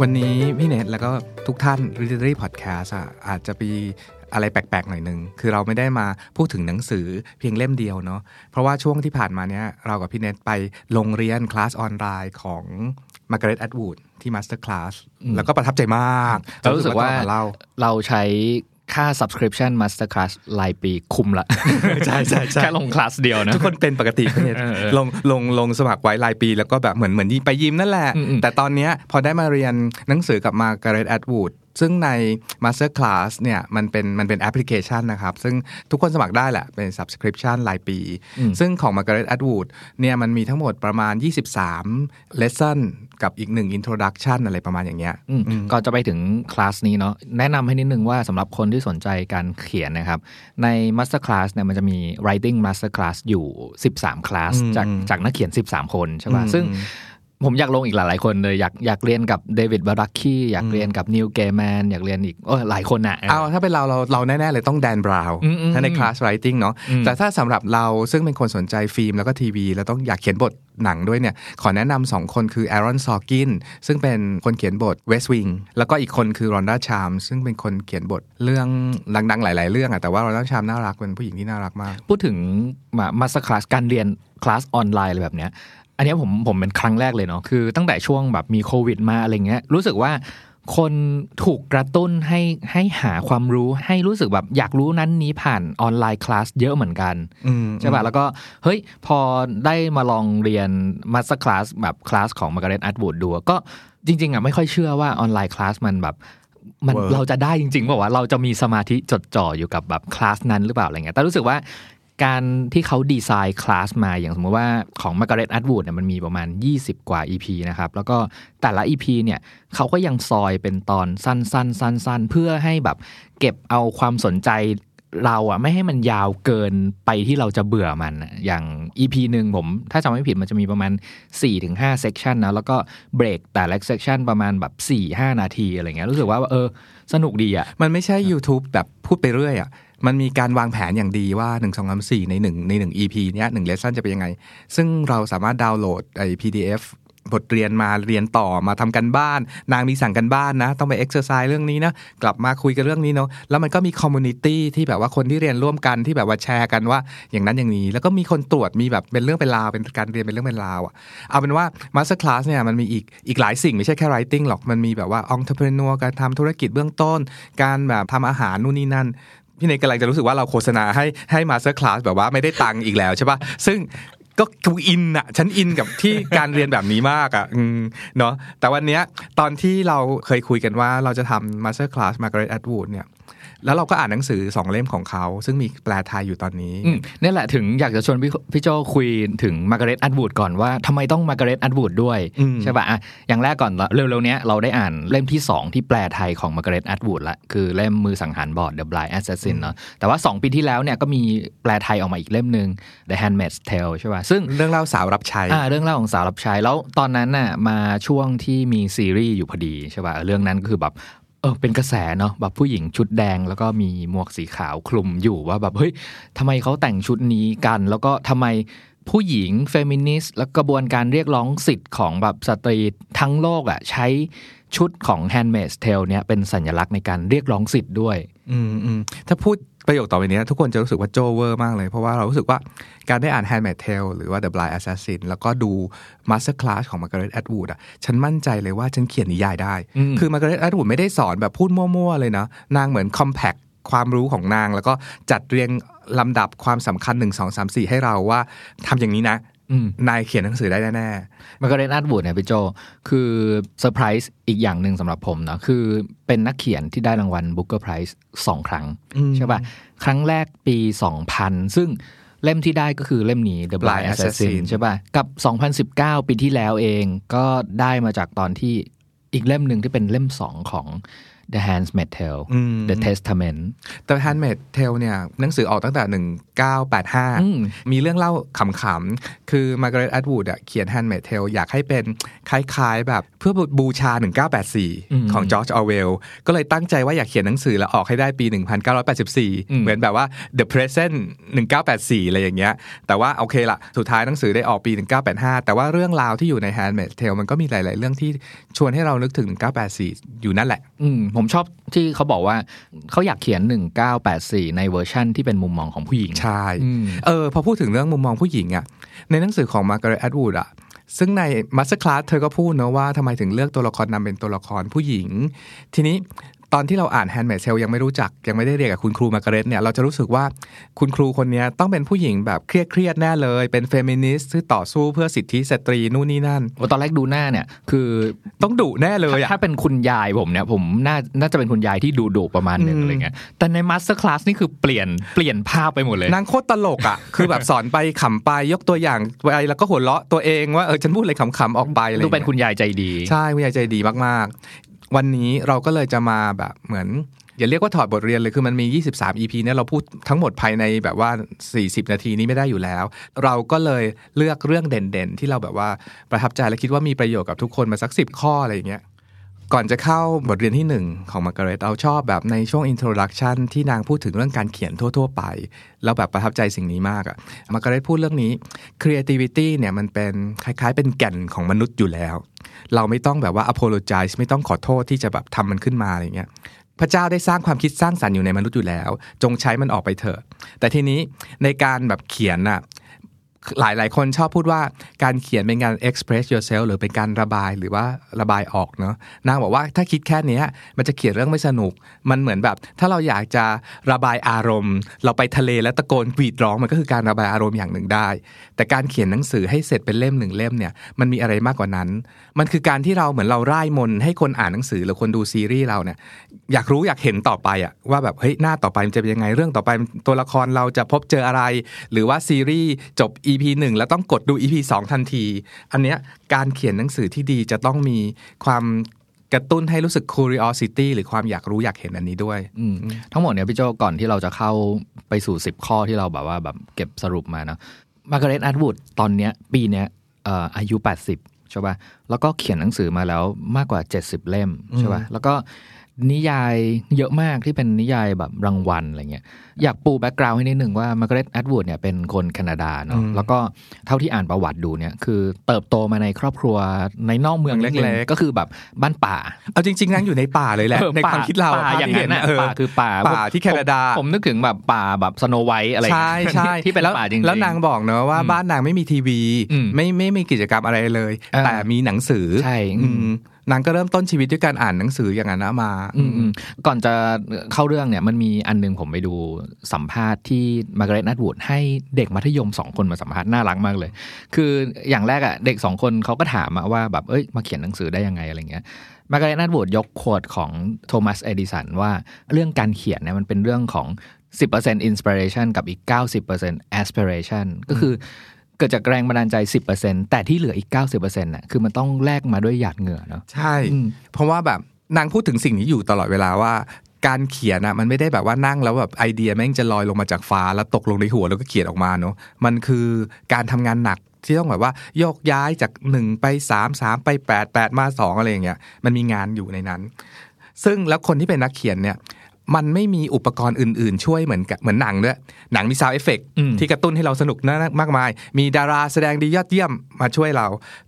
วันนี้พี่เนทแล้วก็ทุกท่าน Readery Podcast อะอาจจะมีอะไรแปลกๆหน่อยหนึ่งคือเราไม่ได้มาพูดถึงหนังสือเพียงเล่มเดียวเนาะเพราะว่าช่วงที่ผ่านมาเนี้ยเรากับพี่เนทไปลงเรียนคลาสออนไลน์ของ Margaret Atwood ที่ Master Class แล้วก็ประทับใจมากเรารู้สึกว่าจะมเล่าเราใช้ ค่า subscription master class รายปีคุมละ ใช่ใช่ใช่แค่ลงคลาสเดียวนะ ทุกคนเป็นปกติพี่เนทเออเออลงลงลงสมัครไว้รายปี แล้วก็แบบเหมือนเหมือนไปยิมนั่นแหละอืมอืมแต่ตอนเนี้ยพอได้มาเรียนหนังสือกับ Margaret Atwood ซึ่งใน Master Class เนี่ยมันเป็นมันเป็นแอปพลิเคชันนะครับ ซึ่งทุกคนสมัครได้แหละ เป็น subscription รายปี ซึ่งของ Margaret Atwood เนี่ยมันมีทั้งหมดประมาณ 23 lesson กับอีกหนึ่ง introduction อะไรประมาณอย่างเงี้ยอืมก่อนจะไปถึงคลาสนี้เนาะแนะนำให้นิดนึงว่าสำหรับคนที่สนใจการเขียนนะครับ ใน Master Class เนี่ยมันจะมี Writing Master Class อยู่ 13 คลาสอืมจากอืมจากนักเขียน 13 คนใช่ป่ะอืมซึ่ง ผมอยากลงอีกหลายๆคนเลยอยากอยากเรียนกับ David Baldacci อยากเรียนกับ Neil Gaiman อยากเรียนอีกโอ้ยหลายคนอะเอาถ้าเป็นเราเราเราแน่ ๆ เลยต้อง Dan Brown อืมอืมถ้าในคลาส writing เนาะอืมแต่ถ้าสำหรับเราซึ่งเป็นคนสนใจฟิล์มแล้วก็ทีวี แล้วต้องอยากเขียนบทหนังด้วยเนี่ยขอแนะนำสองคนคือ Aaron Sorkin ซึ่งเป็นคนเขียนบท West Wing แล้วก็อีกคนคือ Shonda Rhimes ซึ่งเป็นคนเขียนบทเรื่องดังๆ หลาย ๆ เรื่องอะแต่ว่า Shonda Rhimes น่ารักเป็นผู้หญิงที่น่ารักมาก พูดถึงมา Master Class การเรียนคลาสออนไลน์อะไรแบบเนี้ย อันเนี้ยผมผมเป็นครั้งแรกเลยเนาะคือตั้งแต่ช่วงแบบมีโควิดมาอะไรเงี้ยรู้สึกว่าคนถูกกระตุ้นให้ให้หาความรู้ให้รู้สึกแบบอยากรู้นั้นนี้ผ่านออนไลน์คลาสเยอะเหมือนกันอืมใช่ป่ะแล้วก็เฮ้ยพอได้มาลองเรียน Master Class แบบคลาสของ Margaret Atwood ดูก็จริง ๆอะไม่ค่อยเชื่อว่าออนไลน์คลาสมันแบบมัน Work เราจะได้จริงๆบอกว่าเราจะมีสมาธิจดจ่ออยู่กับแบบคลาสนั้นหรือเปล่าอะไรเงี้ยแต่รู้สึกว่า การที่เขาดีไซน์คลาสมาอย่างสมมติว่าของ Margaret Atwood เนี่ยมันมีประมาณ 20 กว่า EP นะครับ แล้วก็แต่ละ EP เนี่ยเขาก็ยังซอยเป็นตอนสั้นๆสั้นๆเพื่อให้แบบเก็บเอาความสนใจเราอะไม่ให้มันยาวเกินไปที่เราจะเบื่อมัน อย่าง EP หนึ่งผม ถ้าจำไม่ผิดมันจะมีประมาณ 4-5 section นะ แล้วก็เบรกแต่ละ section ประมาณแบบ 4-5 นาทีอะไรเงี้ยรู้สึกว่าเออ สนุกดีอะมันไม่ใช่ YouTube แบบพูดไปเรื่อยอะ มันมีการวางแผนอย่างดีว่า 1 2 3 4 ใน1ใน1 EP เนี้ย1 lesson จะเป็นยังไง ซึ่งเราสามารถดาวน์โหลดไอ้ PDF บทเรียนมาเรียนต่อมาทำการบ้าน นางมีสั่งการบ้านนะ ต้องไป exercise เรื่องนี้นะ กลับมาคุยกันเรื่องนี้เนาะแล้วมันก็มี community ที่แบบว่าคนที่เรียนร่วมกันที่แบบว่าแชร์กันว่าอย่างนั้นอย่างนี้ แล้วก็มีคนตรวจมีแบบเป็นเรื่องเป็นราวเป็นการเรียนเป็นเรื่องเป็นราวอะเอาเป็นว่า Master Class เนี่ยมันมีอีกอีกหลายสิ่งไม่ใช่แค่ writing หรอกมันมีแบบว่า entrepreneur การทำธุรกิจเบื้องต้น การแบบทำอาหารนู่นนี่นั่น พี่เนยกำลังจะรู้สึกว่าเราโฆษณาให้ให้ Master Class แบบว่าไม่ได้ตังค์อีกแล้วใช่ปะซึ่งก็กูอินอะฉันอินกับที่การเรียนแบบนี้มากอะเนาะแต่วันเนี้ยตอนที่เราเคยคุยกันว่าเราจะทำ Master Class Margaret Atwood เนี่ย แล้วเราก็อ่านหนังสือสองเล่มของเขา ซึ่งมีแปลไทยอยู่ตอนนี้อืมนี่แหละถึงอยากจะชวนพี่พี่โจคุยถึง Margaret Atwood ก่อนว่าทำไมต้อง Margaret Atwood ด้วยอืมใช่ป่ะอะอย่างแรกก่อนเร็วๆเนี้ยเราได้อ่านเล่มที่ 2 ที่แปลไทยของมาร์กาเร็ตอัตวูดละคือเล่มมือสังหารบอด The Blind Assassin เนาะแต่ว่า 2 ปีที่แล้วเนี่ยก็มีแปลไทยออกมาอีกเล่มหนึ่ง The Handmaid's Tale ใช่ป่ะซึ่งเรื่องเล่าสาวรับใช้อ่าเรื่องเล่าของสาวรับใช้แล้วตอนนั้นน่ะมาช่วงที่มีซีรีส์อยู่พอดีใช่ป่ะเรื่องนั้นก็คือแบบ เออเป็นกระแสเนาะแบบผู้หญิงชุดแดงแล้วก็มีหมวกสีขาวคลุมอยู่ว่าแบบเฮ้ยทำไมเขาแต่งชุดนี้กัน แล้วก็ทำไมผู้หญิงเฟมินิสต์และกระบวนการเรียกร้องสิทธิ์ของแบบสตรีทั้งโลกอะใช้ชุดของ Handmaid's Tale เนี่ยเป็นสัญลักษณ์ในการเรียกร้องสิทธิ์ด้วย อืมอืมถ้าพูด ประโยคต่อไปนี้ทุกคนจะรู้สึกว่าโจเวอร์มากเลย เพราะว่าเรารู้สึกว่าการได้อ่าน Handmaid's Tale หรือว่า The Blind Assassin แล้วก็ดู Master Class ของ Margaret Atwood อะฉันมั่นใจเลยว่าฉันเขียนนิยายได้อืมคือ Margaret Atwood ไม่ได้สอนแบบพูดมั่วๆ เลยนะ นางเหมือน compact ความรู้ของนาง แล้วก็จัดเรียงลำดับความสำคัญ 1 2 3 4 ให้เราว่าทำอย่างนี้นะอืม นายเขียนหนังสือได้แน่ Margaret Atwood เนี่ยพี่โจ คือเซอร์ไพรส์อีกอย่างหนึ่งสำหรับผมเนาะคือเป็นนักเขียนที่ได้รางวัล Booker Prize สองครั้งอืมใช่ป่ะ ครั้งแรกปี 2000 ซึ่งเล่มที่ได้ก็คือเล่มนี้ The Blind Blind Assassin Assassin ใช่ป่ะ กับ 2019 ปีที่แล้วเองก็ได้มาจากตอนที่อีกเล่มหนึ่งที่เป็นเล่ม2ของ The Handmaid's Tale อืม The Testament แต่ Handmaid Tale เนี่ยหนังสือออกตั้งแต่อืม1985 มีเรื่องเล่าขำๆ คือ Margaret Atwood อะเขียน Handmaid Tale อยากให้เป็นคล้ายๆ แบบเพื่อบูชาอืม1984 ของ George Orwell ก็เลยตั้งใจว่าอยากเขียนหนังสือแล้วออกให้ได้ปีอืม1984 เหมือนแบบว่า The Present 1984 อะไรอย่างเงี้ย แต่ว่าโอเคละสุดท้ายหนังสือได้ออกปี 1985 แต่ว่าเรื่องราวที่อยู่ใน Handmaid Tale มันก็มีหลาย ๆ เรื่องที่ชวนให้เรานึกถึง 1984 อยู่นั่นแหละอืมผมชอบที่เขาบอกว่าเขาอยากเขียน 1984 ในเวอร์ชั่นที่เป็นมุมมองของผู้หญิง ใช่อืมเออ พอพูดถึงเรื่องมุมมองผู้หญิงอะในหนังสือของ Margaret Atwood อะซึ่งใน Master Class เธอก็พูดเนอะว่าทำไมถึงเลือกตัวละครนำเป็นตัวละครผู้หญิง ทีนี้ ตอนที่เราอ่าน Handmaid's Tale ยังไม่รู้จัก ยังไม่ได้เรียนกับคุณครูมาร์กาเร็ตเนี่ย เราจะรู้สึกว่าคุณครูคนเนี้ยต้องเป็นผู้หญิงแบบเครียดเครียดๆแน่เลย เป็นเฟมินิสต์ที่ต่อสู้เพื่อสิทธิสตรีนู่นนี่นั่นว่าตอนแรกดูหน้าเนี่ย คือต้องดุแน่เลยอะถ้าเป็นคุณยายผมเนี่ย ผมน่าน่าจะเป็นคุณยายที่ดูดุประมาณหนึ่งอืมอะไรเงี้ยแต่ใน Master Class นี่คือเปลี่ยนเปลี่ยนภาพไปหมดเลยนางโคตรตลกอะคือแบบสอนไปขำไปยกตัวอย่างไปแล้วก็หัวเราะตัวเองว่าเออฉันพูดอะไรขำๆออกไปอะไรอดูย่างเงี้ยดูเป็นคุณยายใจดี ใช่คุณยายใจดีมากๆ วันนี้เราก็เลยจะมาแบบเหมือนอย่าเรียกว่าถอดบทเรียนเลยคือมันมี 23 EP เนี่ยเราพูดทั้งหมดภายในแบบว่า 40 นาทีนี้ไม่ได้อยู่แล้ว เราก็เลยเลือกเรื่องเด่นๆ ที่เราแบบว่าประทับใจและคิดว่ามีประโยชน์กับทุกคนมาสัก 10 ข้ออะไรอย่างเงี้ยก่อนจะเข้าบทเรียนที่ 1 ของมาร์กาเร็ตเราชอบแบบในช่วง introduction ที่นางพูดถึงเรื่องการเขียนทั่ว ๆ ไป แล้วแบบประทับใจสิ่งนี้มากอะมาร์กาเร็ตพูดเรื่องนี้ creativity เนี่ยมันเป็นคล้ายๆ เป็นแก่นของมนุษย์อยู่แล้ว เราไม่ต้องแบบว่า apologize ไม่ต้องขอโทษที่จะแบบทำมันขึ้นมาอะไรเงี้ยพระเจ้าได้สร้างความคิดสร้างสรรค์อยู่ในมนุษย์อยู่แล้ว จงใช้มันออกไปเถอะ แต่ทีนี้ในการแบบเขียนน่ะ หลายหลายคนชอบพูดว่าการเขียนเป็นการ express yourself หรือเป็นการระบายหรือว่าระบายออกเนาะนางบอกว่าถ้าคิดแค่นี้มันจะเขียนเรื่องไม่สนุก มันเหมือนแบบ ถ้าเราอยากจะระบายอารมณ์ เราไปทะเลแล้วตะโกนกรีดร้องมันก็คือการระบายอารมณ์อย่างหนึ่งได้ แต่การเขียนหนังสือให้เสร็จเป็นเล่มหนึ่งเล่มเนี่ยมันมีอะไรมากกว่านั้น มันคือการที่เราเหมือนเราร่ายมนให้คนอ่านหนังสือหรือคนดูซีรีส์เราเนี่ยอยากรู้อยากเห็นต่อไปอะว่าแบบเฮ้ยหน้าต่อไปมันจะเป็นยังไงเรื่องต่อไปตัวละครเราจะพบเจออะไร หรือว่าซีรีส์จบ EP 1 แล้วต้องกดดู EP 2 ทันที อันเนี้ยการเขียนหนังสือที่ดีจะต้องมีความกระตุ้นให้รู้สึก curiosity หรือความอยากรู้อยากเห็นอันนี้ด้วยอืมทั้งหมดเนี่ยพี่โจก่อนที่เราจะเข้าไปสู่ 10 ข้อที่เราแบบว่าแบบเก็บสรุปมาเนาะมาร์กาเร็ตแอดวูดตอนเนี้ยปีเนี้ยเอ่ออายุ 80ใช่ป่ะแล้วก็เขียนหนังสือมาแล้วมากกว่า 70 เล่มใช่ป่ะแล้วก็ นิยายเยอะมากที่เป็นนิยายแบบรางวัลอะไรเงี้ยอยากปู background ให้นิดหนึ่งว่า Margaret Atwood เนี่ยเป็นคนแคนาดาเนาะอืมแล้วก็เท่าที่อ่านประวัติดูเนี่ยคือเติบโตมาในครอบครัวในนอกเมืองเล็กๆนิดนึงก็คือแบบบ้านป่า เอาจริง ๆนางอยู่ในป่าเลยแหละเออในความคิดเราป่าภาพอย่างที่นั้นเห็น่ะเออป่าคือป่าป่าที่แคนาดาผมผมนึกถึงแบบป่าแบบ Snow White อะไรใช่ใช่ที่เป็นแล้วป่าจริงๆแล้วนางบอกเนอะว่าอืมบ้านนางไม่มีทีวีอืมไม่ไม่มีกิจกรรมอะไรเลยเออแต่มีหนังสือใช่อืม นางก็เริ่มต้นชีวิตด้วยการอ่านหนังสืออย่างนั้นนะมา อืมอืมก่อนจะเข้าเรื่องเนี่ยมันมีอันหนึงผมไปดูสัมภาษณ์ที่มาร์กาเร็ตนัทวูดให้เด็กมัธยมสองคนมาสัมภาษณ์น่ารักมากเลย คืออย่างแรกอะเด็กสองคนเขาก็ถามอะว่าแบบเอ้ยมาเขียนหนังสือได้ยังไงอะไรเงี้ยมาร์กาเร็ตนัทวูดยกโควดของโทมัสเอดิสันว่าเรื่องการเขียนเนี่ยมันเป็นเรื่องของ 10% inspiration กับอีก 90% aspiration ก็คือเกิดจากแรงบันดาลใจ 10%แต่ที่เหลืออีก 90%น่ะคือมันต้องแลกมาด้วยหยาดเหงื่อเนาะใช่อืมเพราะว่าแบบนางพูดถึงสิ่งนี้อยู่ตลอดเวลาว่าการเขียนอะมันไม่ได้แบบว่านั่งแล้วแบบไอเดียแม่งจะลอยลงมาจากฟ้าแล้วตกลงในหัวแล้วก็เขียนออกมาเนาะมันคือการทำงานหนักที่ต้องแบบว่าโยกย้ายจากหนึ่งไปสามสามไปแปดแปดมาสองอะไรอย่างเงี้ยมันมีงานอยู่ในนั้น ซึ่งแล้วคนที่เป็นนักเขียนเนี่ย มันไม่มีอุปกรณ์อื่น ๆ ช่วยเหมือนกับเหมือนหนังด้วยหนังมี sound effect อืมที่กระตุ้นให้เราสนุกน่ามากมาย มีดาราแสดงดียอดเยี่ยมมาช่วยเรา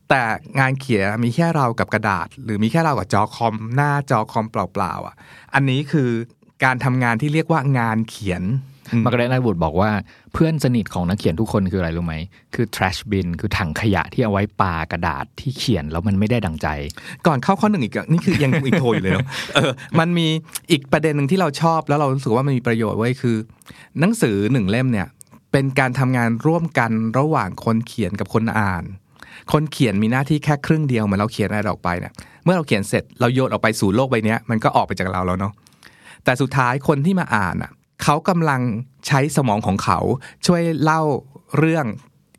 แต่งานเขียนมีแค่เรากับกระดาษ หรือมีแค่เรากับจอคอมหน้าจอคอมเปล่าๆอะ อันนี้คือการทำงานที่เรียกว่างานเขียนอืม Margaret Atwood บอกว่า เพื่อนสนิทของนักเขียนทุกคนคืออะไรรู้ไหม คือ trash bin คือถังขยะที่เอาไว้ปากระดาษที่เขียนแล้วมันไม่ได้ดังใจ ก่อนเข้าข้อหนึ่งอีกนี่คือยังอินโทอยู่เลยเนาะเออมันมีอีกประเด็นหนึ่งที่เราชอบแล้วเรารู้สึกว่ามันมีประโยชน์ไว้คือ หนังสือหนึ่งเล่มเนี่ยเป็นการทำงานร่วมกันระหว่างคนเขียนกับคนอ่าน คนเขียนมีหน้าที่แค่ครึ่งเดียวเหมือนเราเขียนอะไรออกไปเนี่ยเมื่อเราเขียนเสร็จเราโยนออกไปสู่โลกใบนี้มันก็ออกไปจากเราแล้วเนาะแต่สุดท้ายคนที่มาอ่านอะ เขากำลังใช้สมองของเขาช่วยเล่าเรื่อง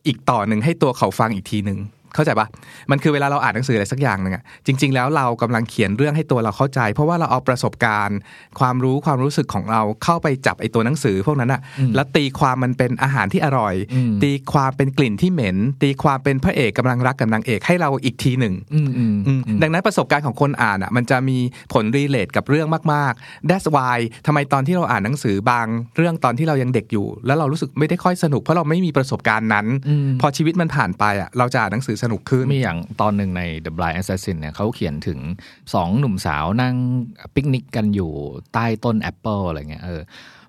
อีกต่อหนึ่งให้ตัวเขาฟังอีกทีหนึ่ง เข้าใจปะมันคือเวลาเราอ่านหนังสืออะไรสักอย่างหนึ่งอะจริง ๆ แล้วเรากำลังเขียนเรื่องให้ตัวเราเข้าใจ เพราะว่าเราเอาประสบการณ์ ความรู้ความรู้สึกของเราเข้าไปจับไอ้ตัวหนังสือพวกนั้นอะแล้วตีความมันเป็นอาหารที่อร่อยอืมตีความเป็นกลิ่นที่เหม็น ตีความเป็นพระเอกกำลังรักกับนางเอกให้เราอีกทีหนึ่งอืมอืมอืมดังนั้นประสบการณ์ของคนอ่านอะมันจะมีผลรีเลทกับเรื่องมากๆ That's why ทำไมตอนที่เราอ่านหนังสือบางเรื่องตอนที่เรายังเด็กอยู่ แล้วเรารู้สึกไม่ได้ค่อยสนุกเพราะเราไม่มีประสบการณ์นั้นอืมพอชีวิตมันผ่านไปอะเราจะอ่านหนังสือสนุกขึ้น มีอย่างตอนหนึ่งใน The Blind Assassin เนี่ยเขาเขียนถึงสองหนุ่มสาวนั่งปิกนิกกันอยู่ใต้ต้นแอปเปิลอะไรเงี้ยเออ